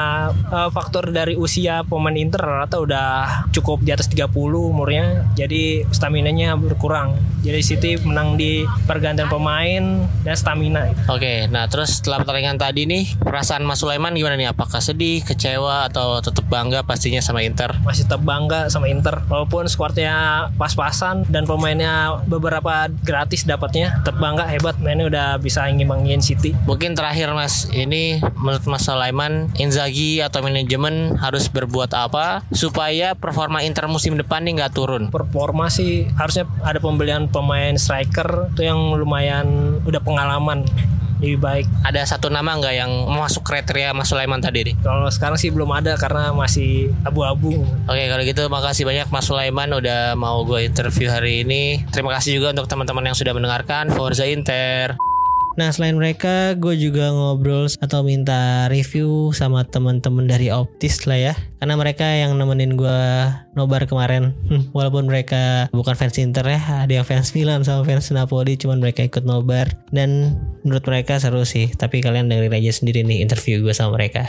uh, faktor dari usia pemain Inter rata udah cukup di atas 30 umurnya jadi stamina-nya berkurang. Jadi City menang di pergantian pemain dan stamina. Oke, nah terus setelah pertandingan tadi nih, perasaan Mas Sulaiman gimana nih? Apakah sedih, kecewa atau tetap bangga pastinya sama Inter? Masih tetap bangga sama Inter walaupun skuadnya pas-pasan dan pemainnya beberapa gratis dapatnya. Tetap bangga hebat mainnya udah bisa ngimbangin City. Mungkin terakhir Mas, ini menurut Mas Sulaiman, Inzaghi atau manajemen harus berbuat apa supaya performa Inter musim depan nih nggak turun? Performa sih harusnya ada pembelian pemain striker tuh yang lumayan udah pengalaman lebih baik. Ada satu nama nggak yang masuk kriteria Mas Sulaiman tadi nih? Kalau sekarang sih belum ada karena masih abu-abu. Oke kalau gitu makasih banyak Mas Sulaiman udah mau gue interview hari ini. Terima kasih juga untuk teman-teman yang sudah mendengarkan Forza Inter. Nah selain mereka gue juga ngobrol atau minta review sama teman-teman dari Optis lah ya. Karena mereka yang nemenin gue nobar kemarin. Walaupun mereka bukan fans Inter ya Ada yang fans Milan sama fans Napoli Cuman mereka ikut nobar. Dan menurut mereka seru sih Tapi kalian dengerin aja sendiri nih interview gue sama mereka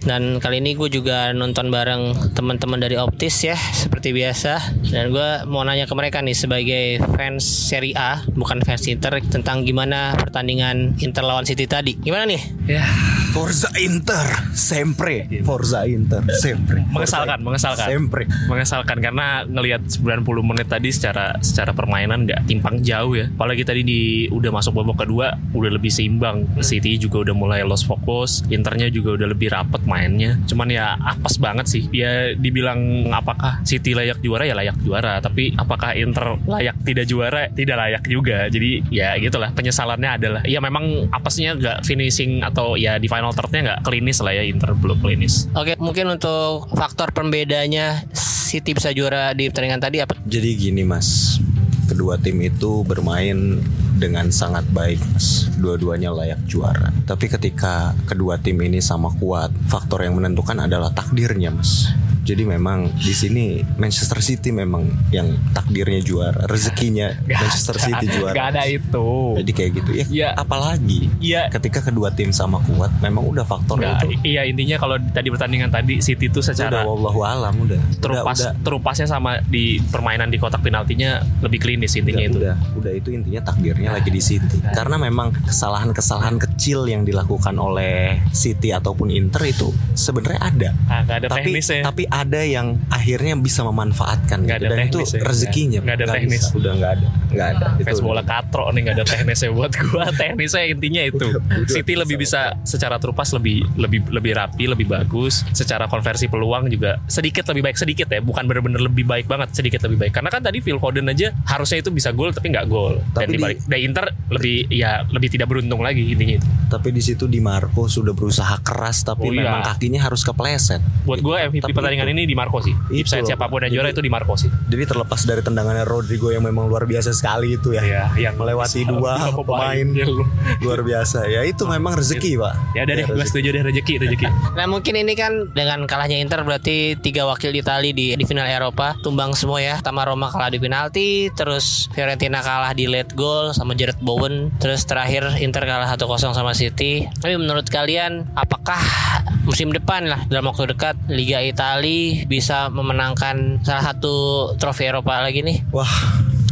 dan kali ini gue juga nonton bareng teman-teman dari Optis ya seperti biasa. Dan gue mau nanya ke mereka nih sebagai fans Serie A bukan fans Inter tentang gimana pertandingan Inter lawan City tadi. Gimana nih? Ya, Forza Inter, sempre. Forza Inter, sempre. mengesalkan mengesalkan. Sempre. mengesalkan karena ngelihat 90 menit tadi secara secara permainan nggak timpang jauh ya. Apalagi tadi di udah masuk babak kedua udah lebih seimbang. City juga udah mulai lost focus Internya juga udah lebih rapet mainnya. Cuman ya apes banget sih. Ya dibilang apakah City layak juara ya layak juara. Tapi apakah Inter layak tidak juara? Tidak layak juga. Jadi ya gitulah penyesalannya adalah. Ya memang apesnya nggak finishing atau ya di final thirdnya nggak klinis lah ya Inter belum klinis. Oke mungkin untuk faktor pembedanya City bisa juara di pertandingan tadi apa? Jadi gini mas, kedua tim itu bermain dengan sangat baik mas. Dua-duanya layak juara. Tapi ketika kedua tim ini sama kuat, faktor yang menentukan adalah takdirnya mas. Jadi memang di sini Manchester City memang yang takdirnya juara, rezekinya Manchester City juara. Gak ada itu. Jadi kayak gitu ya. Iya. Apalagi Iya. ketika kedua tim sama kuat, memang udah faktornya Nggak, itu. iya intinya kalau tadi pertandingan tadi City itu Udah secara wallahu alam udah. terupas Udah, udah. terupasnya sama di permainan di kotak penaltinya lebih klinis intinya udah, itu. udah udah itu intinya takdirnya lagi di City karena memang kesalahan-kesalahan kecil yang dilakukan oleh City ataupun Inter itu sebenarnya ada Ah, nggak ada tapi teknisnya. tapi ada yang akhirnya bisa memanfaatkan Nggak gitu. ada dan itu teknis ya. rezekinya Nggak ada Nggak teknis. bisa. udah nggak ada nggak ada Fans udah. bola katro nih nggak ada teknisnya buat gua. Teknisnya intinya itu. City lebih bisa secara terupas lebih lebih lebih rapi, lebih bagus. Secara konversi peluang juga sedikit lebih baik sedikit ya, bukan benar-benar lebih baik banget, sedikit lebih baik. Karena kan tadi Phil Foden aja harusnya itu bisa gol tapi nggak gol. Dan di- dibalik dari Inter lebih ya lebih tidak beruntung lagi intinya itu. tapi di situ Di Marco sudah berusaha keras tapi Oh, iya. memang kakinya harus kepleset Buat gue MVP Tapi pertandingan itu- ini di Marco sih. Itu siapa pun yang juara itu di Marco sih. jadi terlepas dari tendangannya Rodrigo yang memang luar biasa sekali itu ya. Iya, yang Melewati dua pemain luar biasa. Ya itu memang rezeki, Pak. Ya udah deh, gue setuju deh rezeki, rezeki. Nah mungkin ini kan dengan kalahnya Inter berarti tiga wakil Itali di, di final Eropa tumbang semua ya. Pertama Roma kalah di penalti, terus Fiorentina kalah di late goal sama Jared Bowen, terus terakhir Inter kalah 1-0 sama City. Tapi menurut kalian apakah musim depan lah dalam waktu dekat Liga Italia bisa memenangkan salah satu trofi Eropa lagi nih? Wah,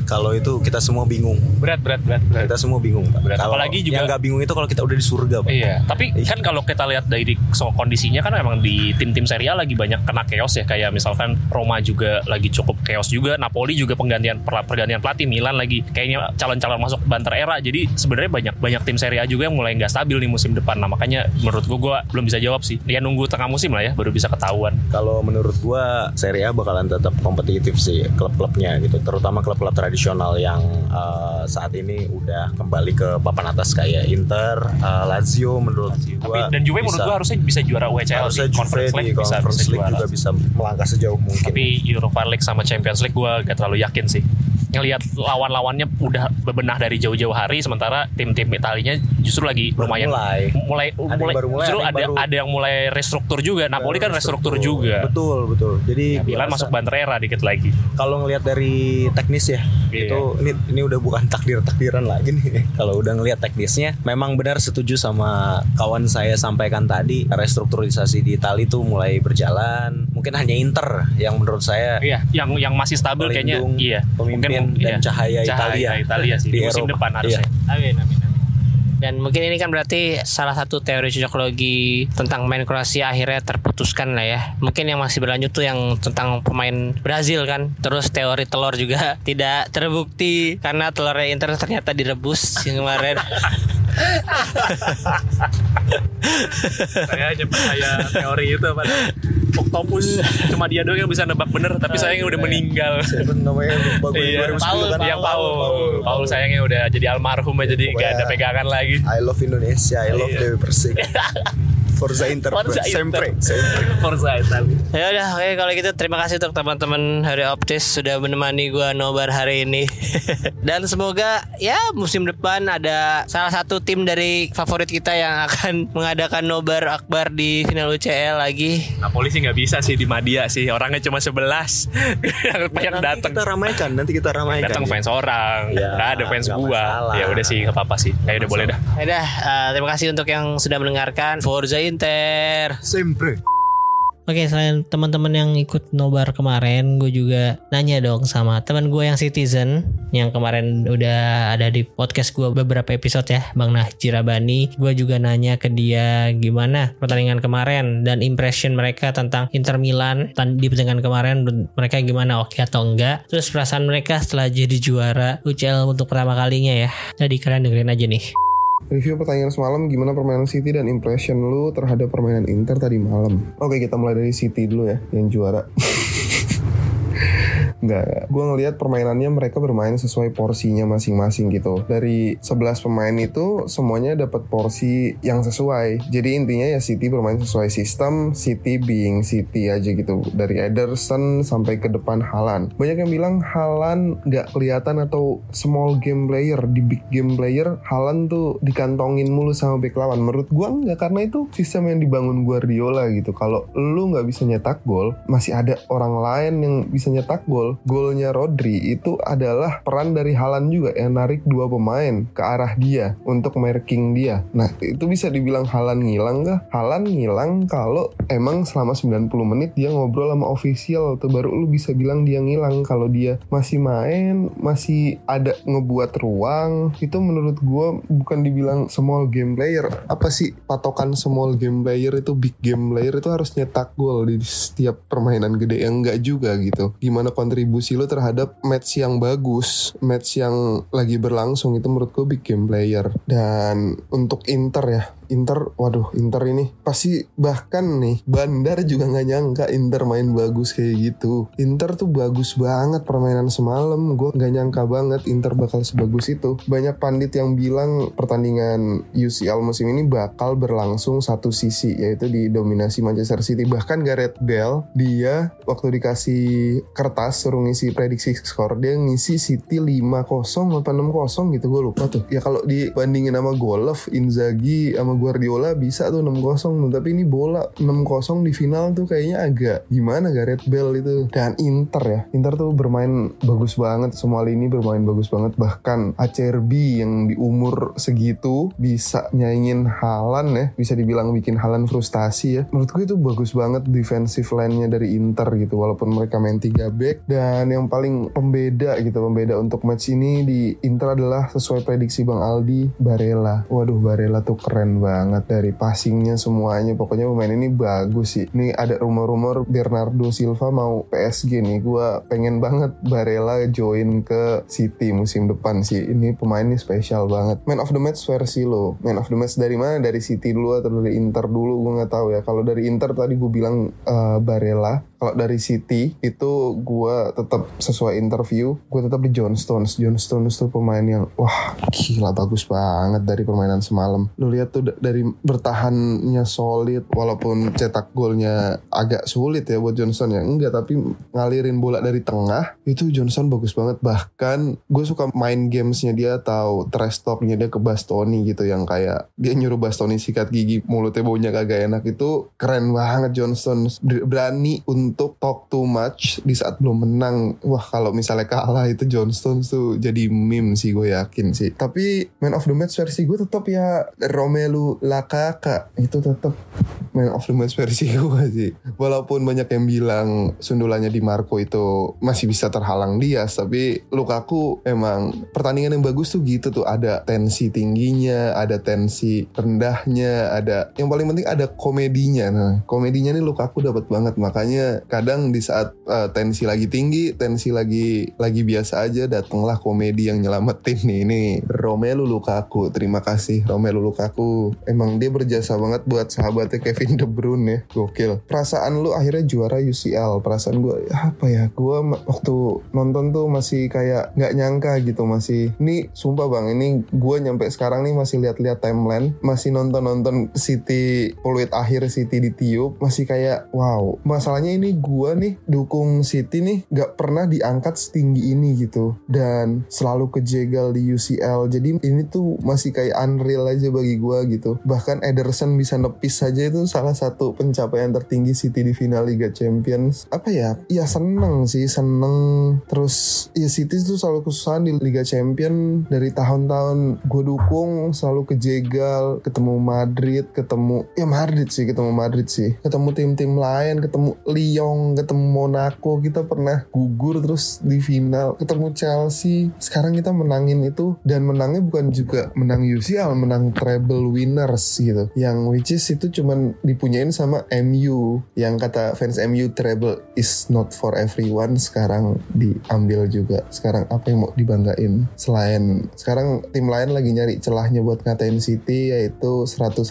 kalau itu kita semua bingung. Berat, berat, berat, berat. Kita semua bingung, Pak. Berat. Kalau Apalagi juga- yang nggak bingung itu kalau kita udah di surga, Pak. Iya, tapi kan kalau kita lihat dari so kondisinya kan memang di tim-tim Serie A lagi banyak kena chaos ya kayak misalkan Roma juga lagi cukup chaos juga, Napoli juga penggantian per- pergantian pelatih, Milan lagi kayaknya calon-calon masuk banter era. Jadi sebenarnya banyak banyak tim Serie A juga yang mulai nggak stabil nih musim depan. Nah, makanya menurut gua gua belum bisa jawab sih. Ya nunggu tengah musim lah ya baru bisa ketahuan. Kalau menurut gua Serie A bakalan tetap kompetitif sih klub-klubnya gitu, terutama klub-klub tradisional yang uh, saat ini udah kembali ke papan atas kayak Inter, uh, Lazio menurut Tapi gua dan Juve menurut bisa- gua harusnya bisa juara UCL harusnya sih. Juve Conference di League bisa, Conference bisa League juara. juga bisa melangkah sejauh mungkin. Tapi Europa League sama Champions League gue gak terlalu yakin sih. Ngelihat lawan-lawannya udah bebenah dari jauh-jauh hari, sementara tim-tim Italinya justru lagi Baru lumayan mulai. mulai mulai baru mulai, justru ada baru- ada yang mulai restruktur juga. Napoli kan restruktur juga. Betul, betul. Jadi Ya, Milan rasa masuk banter era dikit lagi. kalau ngelihat dari teknis ya, Iya. itu ini ini udah bukan takdir-takdiran lagi nih. kalau udah ngelihat teknisnya, memang benar setuju sama kawan saya sampaikan tadi, restrukturisasi di Italia itu mulai berjalan. Mungkin hanya Inter yang menurut saya Iya, yang yang masih stabil kayaknya iya. Pemimpin dan iya. cahaya Italia. Italia sih Di di musim Eropa. depan harusnya. Amin, amin, amin. Dan mungkin ini kan berarti salah satu teori cocoklogi tentang main Kroasia akhirnya terputuskan lah ya. Mungkin yang masih berlanjut tuh yang tentang pemain Brazil kan. Terus teori telur juga tidak terbukti karena telurnya Inter ternyata direbus kemarin. saya hanya percaya teori itu pada Octopus cuma dia doang yang bisa nebak bener tapi sayangnya udah meninggal Siapa namanya Iya, 2010 Paul, kan? yang Paul, Paul sayangnya udah jadi almarhum aja jadi nggak ada Pokoknya- pegangan lagi. I love Indonesia, I love Iya. Dewi Persik. Forza Inter, Forza sempre, Inter. sempre. Forza Italia. ya udah oke kalau gitu terima kasih untuk teman-teman hari Optis sudah menemani gua nobar hari ini. Dan semoga ya musim depan ada salah satu tim dari favorit kita yang akan mengadakan nobar akbar di final UCL lagi. Napoli sih nggak bisa sih di Madia sih orangnya cuma 11 yang banyak Nanti datang. kita ramaikan, nanti kita ramaikan. Datang fans orang, Ya, nggak ada fans nggak gua. masalah. Ya udah sih nggak apa-apa sih. Ya udah boleh dah. Ya udah, eh, terima kasih untuk yang sudah mendengarkan Forza Inter. Sempre. Oke, selain teman-teman yang ikut nobar kemarin, gue juga nanya dong sama teman gue yang citizen yang kemarin udah ada di podcast gue beberapa episode ya, Bang Nah Jirabani. Gue juga nanya ke dia gimana pertandingan kemarin dan impression mereka tentang Inter Milan tan- di pertandingan kemarin mereka gimana oke atau enggak. Terus perasaan mereka setelah jadi juara UCL untuk pertama kalinya ya. Jadi kalian dengerin aja nih. Review pertandingan semalam gimana permainan City dan impression lu terhadap permainan Inter tadi malam. Oke kita mulai dari City dulu ya yang juara. Enggak, gue ngelihat permainannya mereka bermain sesuai porsinya masing-masing gitu. Dari 11 pemain itu semuanya dapat porsi yang sesuai. Jadi intinya ya City bermain sesuai sistem, City being City aja gitu. Dari Ederson sampai ke depan Halan. Banyak yang bilang Halan nggak kelihatan atau small game player di big game player Halan tuh dikantongin mulu sama back lawan. Menurut gua nggak karena itu sistem yang dibangun Guardiola gitu. Kalau lu nggak bisa nyetak gol, masih ada orang lain yang bisa nyetak gol. Golnya Rodri itu adalah peran dari Halan juga yang narik dua pemain ke arah dia untuk marking dia. Nah itu bisa dibilang Halan ngilang kah? Halan ngilang kalau emang selama 90 menit dia ngobrol sama official tuh. Baru lu bisa bilang dia ngilang kalau dia masih main masih ada ngebuat ruang. Itu menurut gua bukan dibilang small game player. Apa sih patokan small game player itu big game player itu harus nyetak gol di setiap permainan gede? Yang enggak juga gitu. Gimana kontribusi lu terhadap match yang bagus match yang lagi berlangsung itu menurut gua big game player. Dan untuk Inter ya Inter, waduh Inter ini pasti bahkan nih Bandar juga nggak nyangka Inter main bagus kayak gitu. Inter tuh bagus banget permainan semalam. Gue nggak nyangka banget Inter bakal sebagus itu. Banyak pandit yang bilang pertandingan UCL musim ini bakal berlangsung satu sisi yaitu didominasi Manchester City. Bahkan Gareth Bale dia waktu dikasih kertas suruh ngisi prediksi skor dia ngisi City 5-0 apa 6-0 gitu gue lupa tuh. Ya kalau dibandingin sama Golov, Inzaghi sama Guardiola bisa tuh 6-0 tapi ini bola 6-0 di final tuh kayaknya agak gimana Gareth Bale itu. Dan Inter ya Inter tuh bermain bagus banget semua lini bermain bagus banget. Bahkan Acerbi yang di umur segitu bisa nyaingin Halan ya bisa dibilang bikin Halan frustasi ya. Menurut gue itu bagus banget defensive line-nya dari Inter gitu walaupun mereka main 3 back. Dan yang paling pembeda gitu pembeda untuk match ini di Inter adalah sesuai prediksi Bang Aldi Barella. Waduh Barella tuh keren banget dari passingnya semuanya. Pokoknya pemain ini bagus sih. Ini ada rumor-rumor Bernardo Silva mau PSG nih. Gue pengen banget Barella join ke City musim depan sih. Ini pemain ini spesial banget. Man of the match versi lo. Man of the match dari mana? Dari City dulu atau dari Inter dulu? Gue nggak tahu ya. Kalau dari Inter tadi gue bilang uh, Barella kalau dari City itu gue tetap sesuai interview gue tetap di John Stones. John tuh pemain yang wah gila bagus banget dari permainan semalam. Lu lihat tuh dari bertahannya solid walaupun cetak golnya agak sulit ya buat Johnson ya. Enggak tapi ngalirin bola dari tengah itu Johnson bagus banget. Bahkan gue suka main gamesnya dia atau trash talknya dia ke Bastoni gitu yang kayak dia nyuruh Bastoni sikat gigi mulutnya baunya kagak enak. Itu keren banget Johnson berani untuk talk too much di saat belum menang. Wah kalau misalnya kalah itu Johnson tuh jadi meme sih gue yakin sih. Tapi man of the match versi gue tetap ya Romelu Lakaka itu tetap man of the match versi gue sih. Walaupun banyak yang bilang sundulannya di Marco itu masih bisa terhalang dia tapi Lukaku emang pertandingan yang bagus tuh gitu tuh. Ada tensi tingginya ada tensi rendahnya ada yang paling penting ada komedinya. Nah komedinya nih Lukaku dapat banget. Makanya kadang di saat uh, tensi lagi tinggi tensi lagi lagi biasa aja datanglah komedi yang nyelamatin nih. Ini Romelu Lukaku terima kasih Romelu Lukaku. Emang dia berjasa banget buat sahabatnya Kevin De Bruyne. Ya gokil. Perasaan lu akhirnya juara UCL perasaan gue apa ya? Gue waktu nonton tuh masih kayak nggak nyangka gitu masih ini sumpah bang ini gue nyampe sekarang nih masih lihat-lihat timeline masih nonton-nonton City peluit akhir City ditiup masih kayak wow. Masalahnya ini gue nih dukung City nih nggak pernah diangkat setinggi ini gitu. Dan selalu kejegal di UCL jadi ini tuh masih kayak unreal aja bagi gue gitu. Bahkan Ederson bisa nepis saja itu salah satu pencapaian tertinggi City di final Liga Champions. Apa ya? Ya seneng sih seneng. Terus ya City itu selalu kesusahan di Liga Champion dari tahun-tahun. Gue dukung selalu kejegal ketemu Madrid ketemu ya Madrid sih ketemu Madrid sih. Ketemu tim-tim lain ketemu Lyon ketemu Monaco kita pernah gugur terus di final. Ketemu Chelsea sekarang kita menangin itu. Dan menangnya bukan juga menang UCL menang treble winners gitu. Yang which is itu cuman dipunyain sama MU yang kata fans MU treble is not for everyone. Sekarang diambil juga. Sekarang apa yang mau dibanggain? Selain sekarang tim lain lagi nyari celahnya buat ngatain City yaitu 115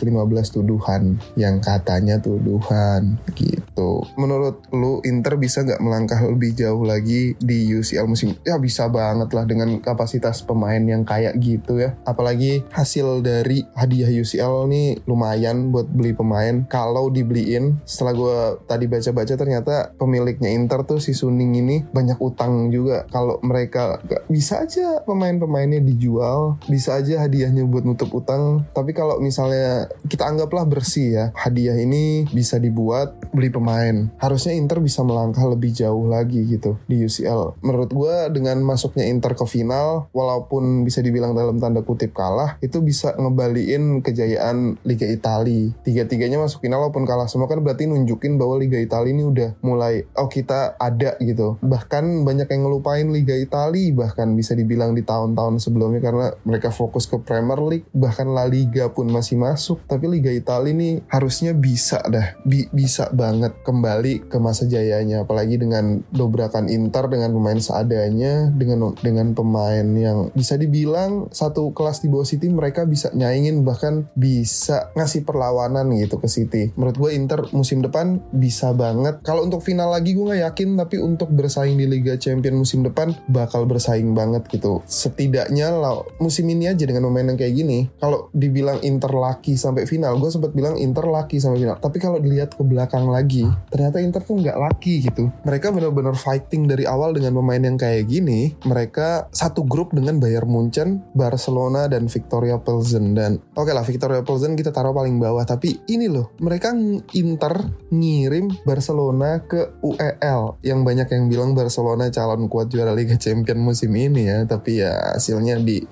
tuduhan. Yang katanya tuduhan gitu. Menurut lu Inter bisa nggak melangkah lebih jauh lagi di UCL musim? Ya bisa banget lah dengan kapasitas pemain yang kayak gitu ya. Apalagi hasil dari hadiah UCL nih lumayan buat beli pemain. Kalau dibeliin setelah gue tadi baca-baca ternyata pemiliknya Inter tuh si Suning ini banyak utang juga. Kalau mereka gak, bisa aja pemain-pemainnya dijual bisa aja hadiahnya buat nutup utang. Tapi kalau misalnya kita anggaplah bersih ya hadiah ini bisa dibuat beli pemain. Harusnya Inter bisa melangkah lebih jauh lagi gitu di UCL menurut gue dengan masuknya Inter ke final walaupun bisa dibilang dalam tanda kutip kalah itu bisa ngebaliin kejayaan Liga Italia. Tiga-tiganya masuk final walaupun kalah semua kan berarti nunjukin bahwa Liga Italia ini udah mulai oh kita ada gitu. Bahkan banyak yang ngelupain Liga Italia bahkan bisa dibilang di tahun-tahun sebelumnya karena mereka fokus ke Premier League bahkan La Liga pun masih masuk. Tapi Liga Italia ini harusnya bisa dah Bi bisa banget kembali ke masa jayanya apalagi dengan dobrakan Inter dengan pemain seadanya dengan dengan pemain yang bisa dibilang satu kelas di bawah City mereka bisa nyaingin bahkan bisa ngasih perlawanan gitu ke City. Menurut gue Inter musim depan bisa banget. Kalau untuk final lagi gue nggak yakin tapi untuk bersaing di Liga Champion musim depan bakal bersaing banget gitu. Setidaknya lah musim ini aja dengan pemain yang kayak gini kalau dibilang Inter laki sampai final gue sempat bilang Inter laki sampai final. Tapi kalau dilihat ke belakang lagi ternyata Inter tuh nggak laki gitu. Mereka benar-benar fighting dari awal dengan pemain yang kayak gini. Mereka satu grup dengan Bayern Munchen Barcelona dan Victoria Pilsen. Dan oke lah Victoria Pilsen kita taruh paling bawah. Tapi ini loh mereka Inter ngirim Barcelona ke UEL yang banyak yang bilang Barcelona calon kuat juara Liga Champion musim ini ya. Tapi ya hasilnya di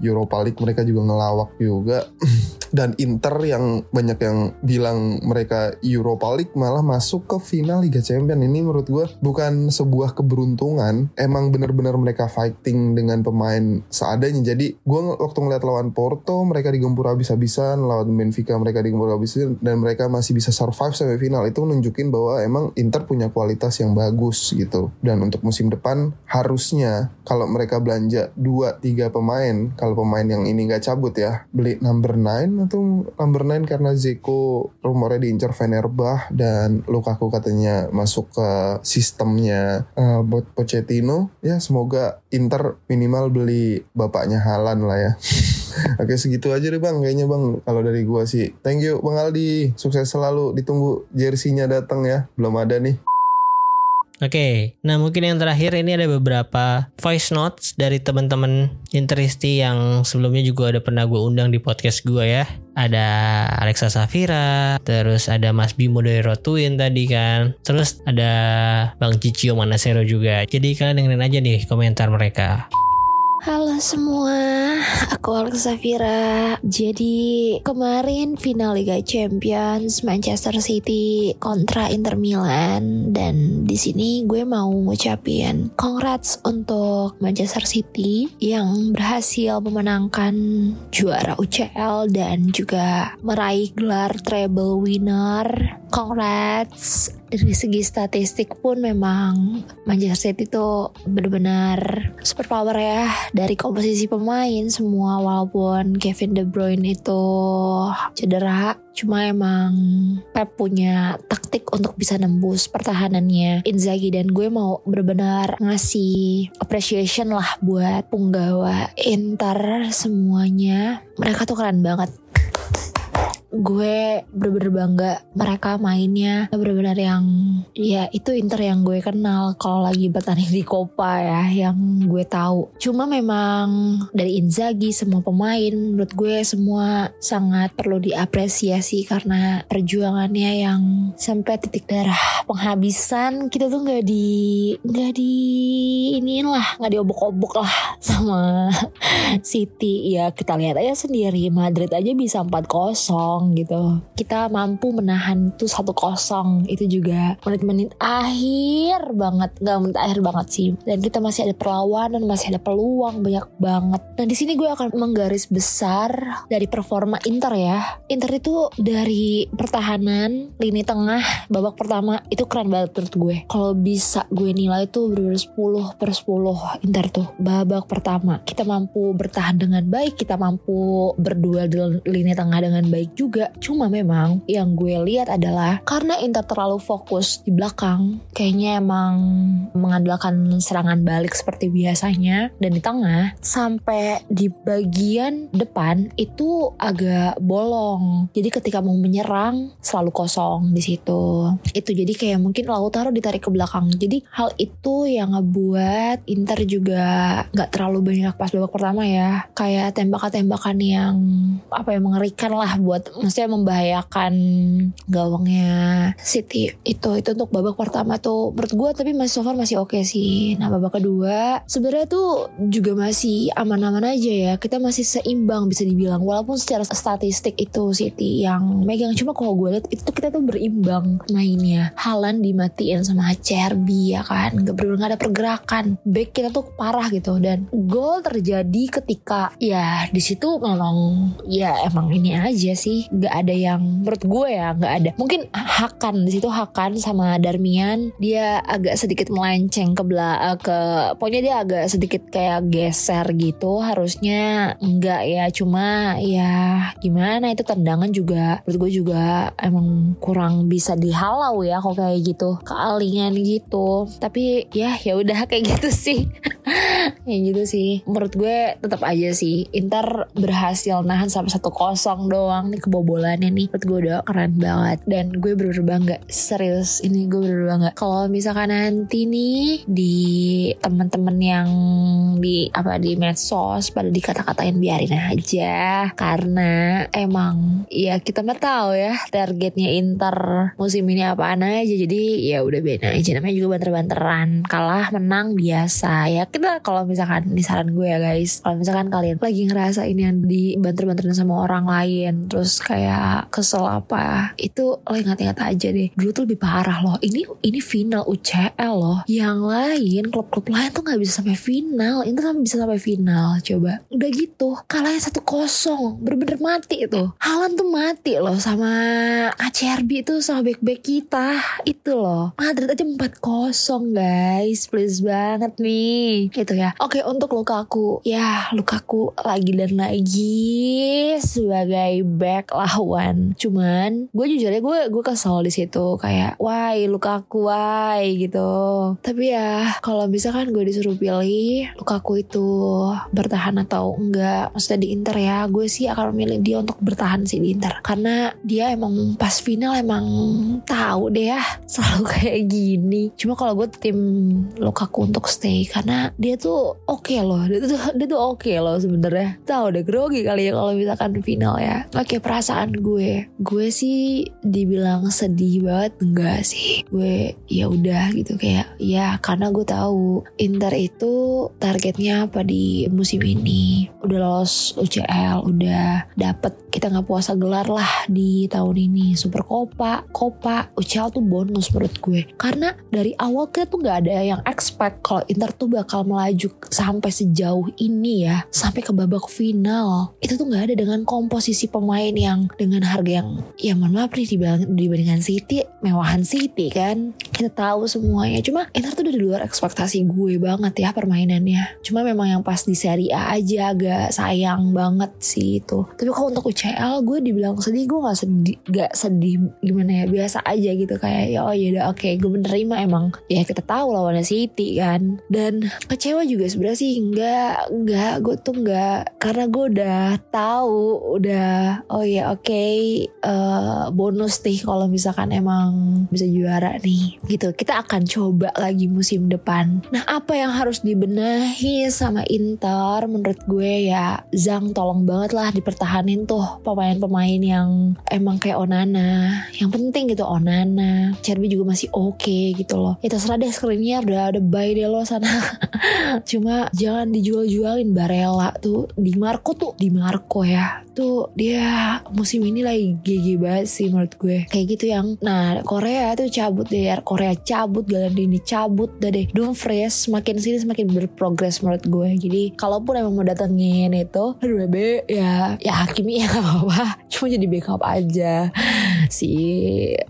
Europa League mereka juga ngelawak juga. Dan Inter yang banyak yang bilang mereka Europa League malah masuk ke final Liga Champion ini menurut gue bukan sebuah keberuntungan. Emang bener-bener mereka fighting dengan pemain seadanya. Jadi gue waktu ngeliat lawan Porto mereka digempur habis-habisan. Lawan Benfica mereka digempur habis-habisan. Dan mereka masih bisa survive sampai final. Itu nunjukin bahwa emang Inter punya kualitas yang bagus gitu. Dan untuk musim depan harusnya kalau mereka belanja 2-3 pemain kalau pemain yang ini nggak cabut ya beli number 9 atau number 9 karena Zeko rumornya diincar Fenerbah dan Lukaku katanya masuk ke sistemnya uh, buat Pochettino ya semoga Inter minimal beli bapaknya Halan lah ya. Oke segitu aja deh bang kayaknya bang kalau dari gua sih. Thank you bang Aldi. Sukses selalu. Ditunggu jersinya datang ya. Belum ada nih Oke, nah mungkin yang terakhir ini ada beberapa voice notes dari teman-teman Interisti yang sebelumnya juga ada pernah gue undang di podcast gue ya. Ada Alexa Safira, terus ada Mas Bimo dari Rotuin tadi kan, terus ada Bang Cicio Manasero juga. Jadi kalian dengerin aja nih komentar mereka. Halo semua, aku Alexa Safira. Jadi kemarin final Liga Champions Manchester City kontra Inter Milan dan di sini gue mau ngucapin congrats untuk Manchester City yang berhasil memenangkan juara UCL dan juga meraih gelar treble winner. Congrats dari segi statistik pun memang Manchester City itu benar-benar super power ya. Dari komposisi pemain semua walaupun Kevin De Bruyne itu cedera cuma emang Pep punya taktik untuk bisa nembus pertahanannya. Inzaghi dan gue mau benar-benar ngasih appreciation lah buat punggawa Inter semuanya. Mereka tuh keren banget gue bener-bener bangga mereka mainnya. Bener-bener yang ya itu Inter yang gue kenal kalau lagi bertanding di Copa ya yang gue tahu. Cuma memang dari Inzaghi semua pemain menurut gue semua sangat perlu diapresiasi karena perjuangannya yang sampai titik darah penghabisan. Kita tuh nggak di nggak di iniin lah nggak diobok-obok lah sama City. Ya kita lihat aja sendiri. Madrid aja bisa 4-0 gitu. Kita mampu menahan itu satu kosong itu juga menit-menit akhir banget, nggak menit akhir banget sih. Dan kita masih ada perlawanan, masih ada peluang banyak banget. Nah di sini gue akan menggaris besar dari performa Inter ya. Inter itu dari pertahanan lini tengah babak pertama itu keren banget menurut gue. Kalau bisa gue nilai itu bener 10 per 10 Inter tuh babak pertama. Kita mampu bertahan dengan baik, kita mampu berduel di lini tengah dengan baik juga juga. Cuma memang yang gue lihat adalah karena Inter terlalu fokus di belakang, kayaknya emang mengandalkan serangan balik seperti biasanya dan di tengah sampai di bagian depan itu agak bolong. Jadi ketika mau menyerang selalu kosong di situ. Itu jadi kayak mungkin Lautaro ditarik ke belakang. Jadi hal itu yang ngebuat Inter juga nggak terlalu banyak pas babak pertama ya. Kayak tembakan-tembakan yang apa ya mengerikan lah buat maksudnya membahayakan gawangnya City itu itu untuk babak pertama tuh menurut gue tapi masih so far masih oke okay sih. Nah babak kedua sebenarnya tuh juga masih aman-aman aja ya. Kita masih seimbang bisa dibilang walaupun secara statistik itu City yang megang. Cuma kalau gue lihat itu kita tuh berimbang mainnya. Halan dimatiin sama CRB ya kan. Nggak bener ada pergerakan. Back kita tuh parah gitu. Dan gol terjadi ketika ya di situ memang ya emang ini aja sih nggak ada yang menurut gue ya nggak ada. Mungkin Hakan di situ Hakan sama Darmian dia agak sedikit melenceng ke bela eh, ke pokoknya dia agak sedikit kayak geser gitu harusnya enggak ya. Cuma ya gimana itu tendangan juga menurut gue juga emang kurang bisa dihalau ya kok kayak gitu kealingan gitu. Tapi ya ya udah kayak gitu sih ya gitu sih. Menurut gue tetap aja sih. Inter berhasil nahan sampai satu kosong doang nih kebobolannya nih. Menurut gue udah keren banget. Dan gue bener-bener bangga. Serius ini gue bener-bener bangga. Kalau misalkan nanti nih di temen-temen yang di apa di medsos pada dikata-katain biarin aja. Karena emang ya kita mah tahu ya targetnya Inter musim ini apaan aja. Jadi ya udah beda aja. Namanya juga banter-banteran. Kalah menang biasa. Ya kita kalau misalkan ini saran gue ya guys kalau misalkan kalian lagi ngerasa ini yang dibanter-banterin sama orang lain terus kayak kesel apa itu lo ingat-ingat aja deh. Dulu tuh lebih parah loh. Ini ini final UCL loh. Yang lain klub-klub lain tuh nggak bisa sampai final. Inter sampai bisa sampai final coba. Udah gitu kalahnya satu kosong. Bener-bener mati itu Halan tuh mati loh sama ACRB itu sama back-back kita. Itu loh. Madrid aja 4-0 guys. Please banget nih gitu ya. Oke untuk Lukaku ya Lukaku lagi dan lagi sebagai back lawan cuman gue jujur ya gue gue kesel di situ. Kayak why? Lukaku why? gitu. Tapi ya kalau misalkan gue disuruh pilih Lukaku itu bertahan atau enggak maksudnya di Inter ya gue sih akan memilih dia untuk bertahan sih di Inter. Karena dia emang pas final emang tahu deh ya selalu kayak gini. Cuma kalau gue tim Lukaku untuk stay karena dia tuh oke loh. Dia tuh dia tuh oke loh sebenarnya. Tahu deh grogi kali ya kalau misalkan final ya. Oke perasaan gue. Gue sih dibilang sedih banget enggak sih. Gue ya udah gitu kayak ya karena gue tahu Inter itu targetnya apa di musim ini. Udah lolos UCL udah dapet kita nggak puasa gelar lah di tahun ini. Super Copa Copa UCL tuh bonus menurut gue. Karena dari awal kita tuh nggak ada yang expect kalau Inter tuh bakal melaju sampai sejauh ini ya. Sampai ke babak final. Itu tuh nggak ada dengan komposisi pemain yang dengan harga yang ya mohon maaf nih dibanding- dibandingkan City mewahan City kan. Kita tahu semuanya. Cuma Inter tuh udah di luar ekspektasi gue banget ya permainannya. Cuma memang yang pas di Serie A aja agak sayang banget sih itu. Tapi kalau untuk UCL gue dibilang sedih gue nggak sedih nggak sedih gimana ya biasa aja gitu. Kayak ya oh ya udah oke gue menerima emang. Ya kita tahu lawannya City kan. Dan kecewa juga sebenarnya sih nggak nggak gue tuh nggak karena gue udah tahu udah oh ya oke eh, bonus nih kalau misalkan emang bisa juara nih gitu. Kita akan coba lagi musim depan. Nah apa yang harus dibenahi sama Inter? Menurut gue ya Zhang tolong banget lah dipertahanin tuh pemain-pemain yang emang kayak Onana. Yang penting gitu Onana. Cherby juga masih oke gitu loh. Ya terserah deh screennya udah ada buy deh lo sana. Cuma jangan dijual-jualin Barella tuh di Marco tuh di Marco ya tuh dia musim ini lagi GG banget sih menurut gue. Kayak gitu yang nah Korea tuh cabut deh Korea cabut Galandini cabut dah deh. Dumfries semakin sini semakin berprogres menurut gue. Jadi kalaupun emang mau datengin itu aduh be ya ya Hakimi ya gak apa-apa. Cuma jadi backup aja si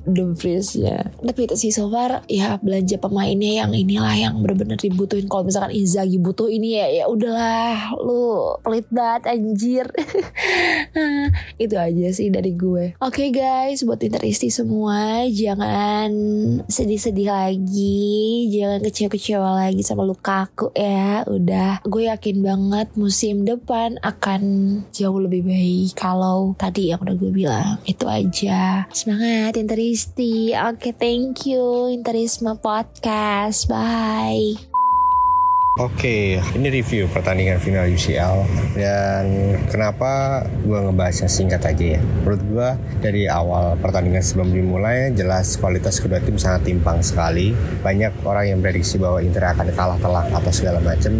Dumfries ya tapi itu sih so far ya belanja pemainnya yang inilah yang bener-bener dibutuhin. Kalau misalkan Inzaghi butuh ini ya ya udahlah lu pelit banget anjir itu aja sih dari gue. Oke guys buat interisti semua jangan sedih-sedih lagi. Jangan kecewa-kecewa lagi sama Lukaku ya. Udah gue yakin banget musim depan akan jauh lebih baik kalau tadi yang udah gue bilang. Itu aja. Semangat interisti oke thank you interisme podcast. Bye Oke, ini review pertandingan final UCL dan kenapa gue ngebahasnya singkat aja ya. Menurut gue dari awal pertandingan sebelum dimulai jelas kualitas kedua tim sangat timpang sekali. Banyak orang yang prediksi bahwa Inter akan kalah telak atau segala macam.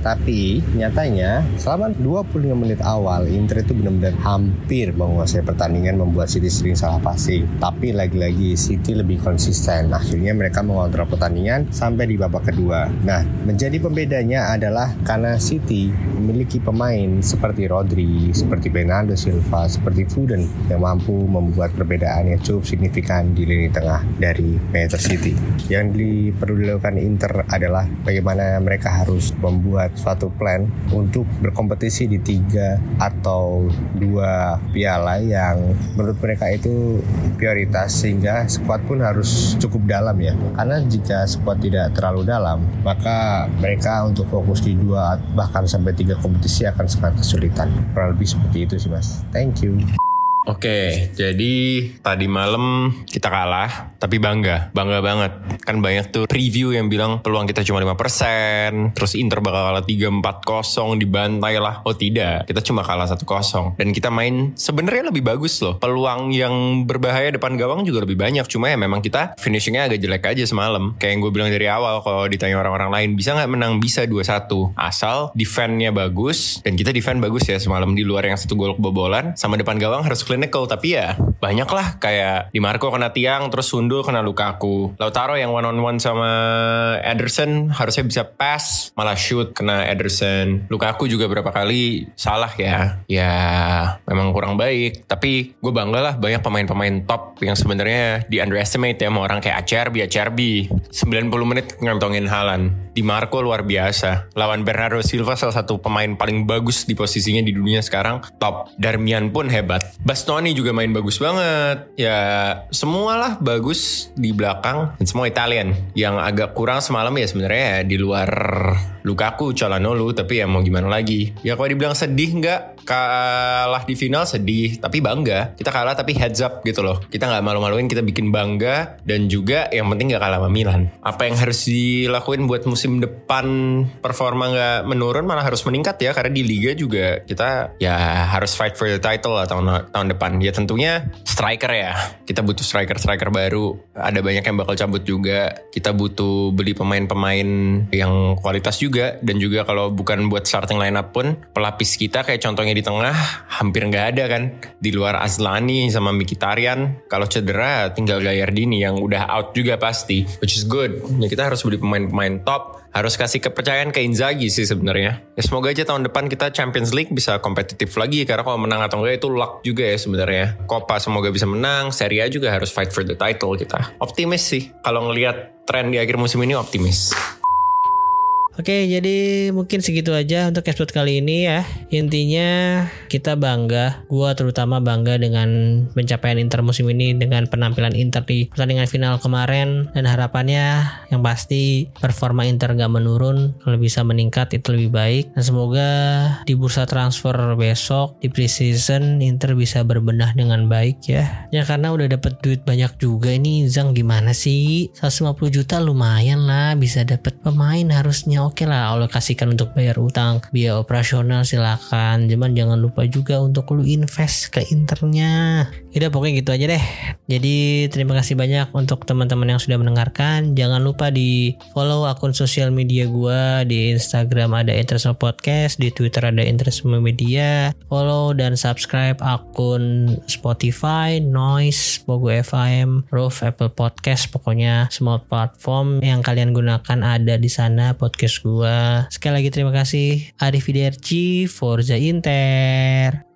Tapi nyatanya selama 25 menit awal Inter itu benar-benar hampir menguasai pertandingan membuat City sering salah passing. Tapi lagi-lagi City lebih konsisten. Akhirnya mereka mengontrol pertandingan sampai di babak kedua. Nah, menjadi pembedanya adalah karena City memiliki pemain seperti Rodri, seperti Bernardo Silva, seperti Foden yang mampu membuat perbedaan yang cukup signifikan di lini tengah dari Manchester City. Yang perlu Inter adalah bagaimana mereka harus membuat suatu plan untuk berkompetisi di tiga atau dua piala yang menurut mereka itu prioritas sehingga skuad pun harus cukup dalam ya. Karena jika skuad tidak terlalu dalam maka mereka untuk fokus di dua bahkan sampai tiga kompetisi akan sangat kesulitan. Kurang lebih seperti itu sih mas. Thank you Oke, jadi tadi malam kita kalah, tapi bangga, bangga banget. Kan banyak tuh review yang bilang peluang kita cuma 5%, terus Inter bakal kalah 3-4-0, dibantai lah. Oh tidak, kita cuma kalah 1-0. Dan kita main sebenarnya lebih bagus loh. Peluang yang berbahaya depan gawang juga lebih banyak, cuma ya memang kita finishingnya agak jelek aja semalam. Kayak yang gue bilang dari awal, kalau ditanya orang-orang lain, bisa nggak menang? Bisa 2-1. Asal defendnya bagus, dan kita defend bagus ya semalam di luar yang satu gol kebobolan, sama depan gawang harus clinical tapi ya banyak lah kayak Di Marco kena tiang terus Sundul kena Lukaku Lautaro yang one on one sama Ederson harusnya bisa pass malah shoot kena Ederson. Lukaku juga berapa kali salah ya. Ya memang kurang baik. Tapi gue bangga lah banyak pemain-pemain top yang sebenarnya di underestimate ya sama orang kayak Acerbi Acerbi. 90 menit ngantongin Halan Di Marco luar biasa. Lawan Bernardo Silva salah satu pemain paling bagus di posisinya di dunia sekarang. Top. Darmian pun hebat Bastoni juga main bagus banget. Ya semualah bagus di belakang dan semua Italian. Yang agak kurang semalam ya sebenarnya ya di luar Lukaku, Calhanoglu tapi ya mau gimana lagi. Ya kalau dibilang sedih nggak kalah di final sedih tapi bangga. Kita kalah tapi heads up gitu loh. Kita nggak malu-maluin kita bikin bangga dan juga yang penting nggak kalah sama Milan. Apa yang harus dilakuin buat musim depan performa nggak menurun malah harus meningkat ya karena di liga juga kita ya harus fight for the title lah tahun tahun depan. Ya tentunya striker ya. Kita butuh striker-striker baru. Ada banyak yang bakal cabut juga. Kita butuh beli pemain-pemain yang kualitas juga. Dan juga kalau bukan buat starting lineup pun, pelapis kita kayak contohnya di tengah hampir nggak ada kan. Di luar Azlani sama Mkhitaryan. Kalau cedera tinggal Gayardini yang udah out juga pasti. Which is good. Ya kita harus beli pemain-pemain top harus kasih kepercayaan ke Inzaghi sih sebenarnya. Ya semoga aja tahun depan kita Champions League bisa kompetitif lagi karena kalau menang atau enggak itu luck juga ya sebenarnya. Copa semoga bisa menang, Serie A juga harus fight for the title kita. Optimis sih kalau ngelihat tren di akhir musim ini optimis. Oke, jadi mungkin segitu aja untuk episode kali ini ya. Intinya kita bangga, gua terutama bangga dengan pencapaian Inter musim ini dengan penampilan Inter di pertandingan final kemarin dan harapannya yang pasti performa Inter gak menurun, kalau bisa meningkat itu lebih baik. Dan semoga di bursa transfer besok di preseason Inter bisa berbenah dengan baik ya. Ya karena udah dapet duit banyak juga ini Zang gimana sih? 150 juta lumayan lah bisa dapet pemain harusnya oke lah alokasikan untuk bayar utang biaya operasional silakan. Cuman jangan lupa juga untuk lu invest ke internya udah pokoknya gitu aja deh. Jadi terima kasih banyak untuk teman-teman yang sudah mendengarkan. Jangan lupa di follow akun sosial media gua. Di Instagram ada Interisme Podcast di Twitter ada Interisme Media. Follow dan subscribe akun Spotify Noise Pogo FM Roof Apple Podcast. Pokoknya semua platform yang kalian gunakan ada di sana. Podcast gua. Sekali lagi terima kasih. Arif Forza Inter.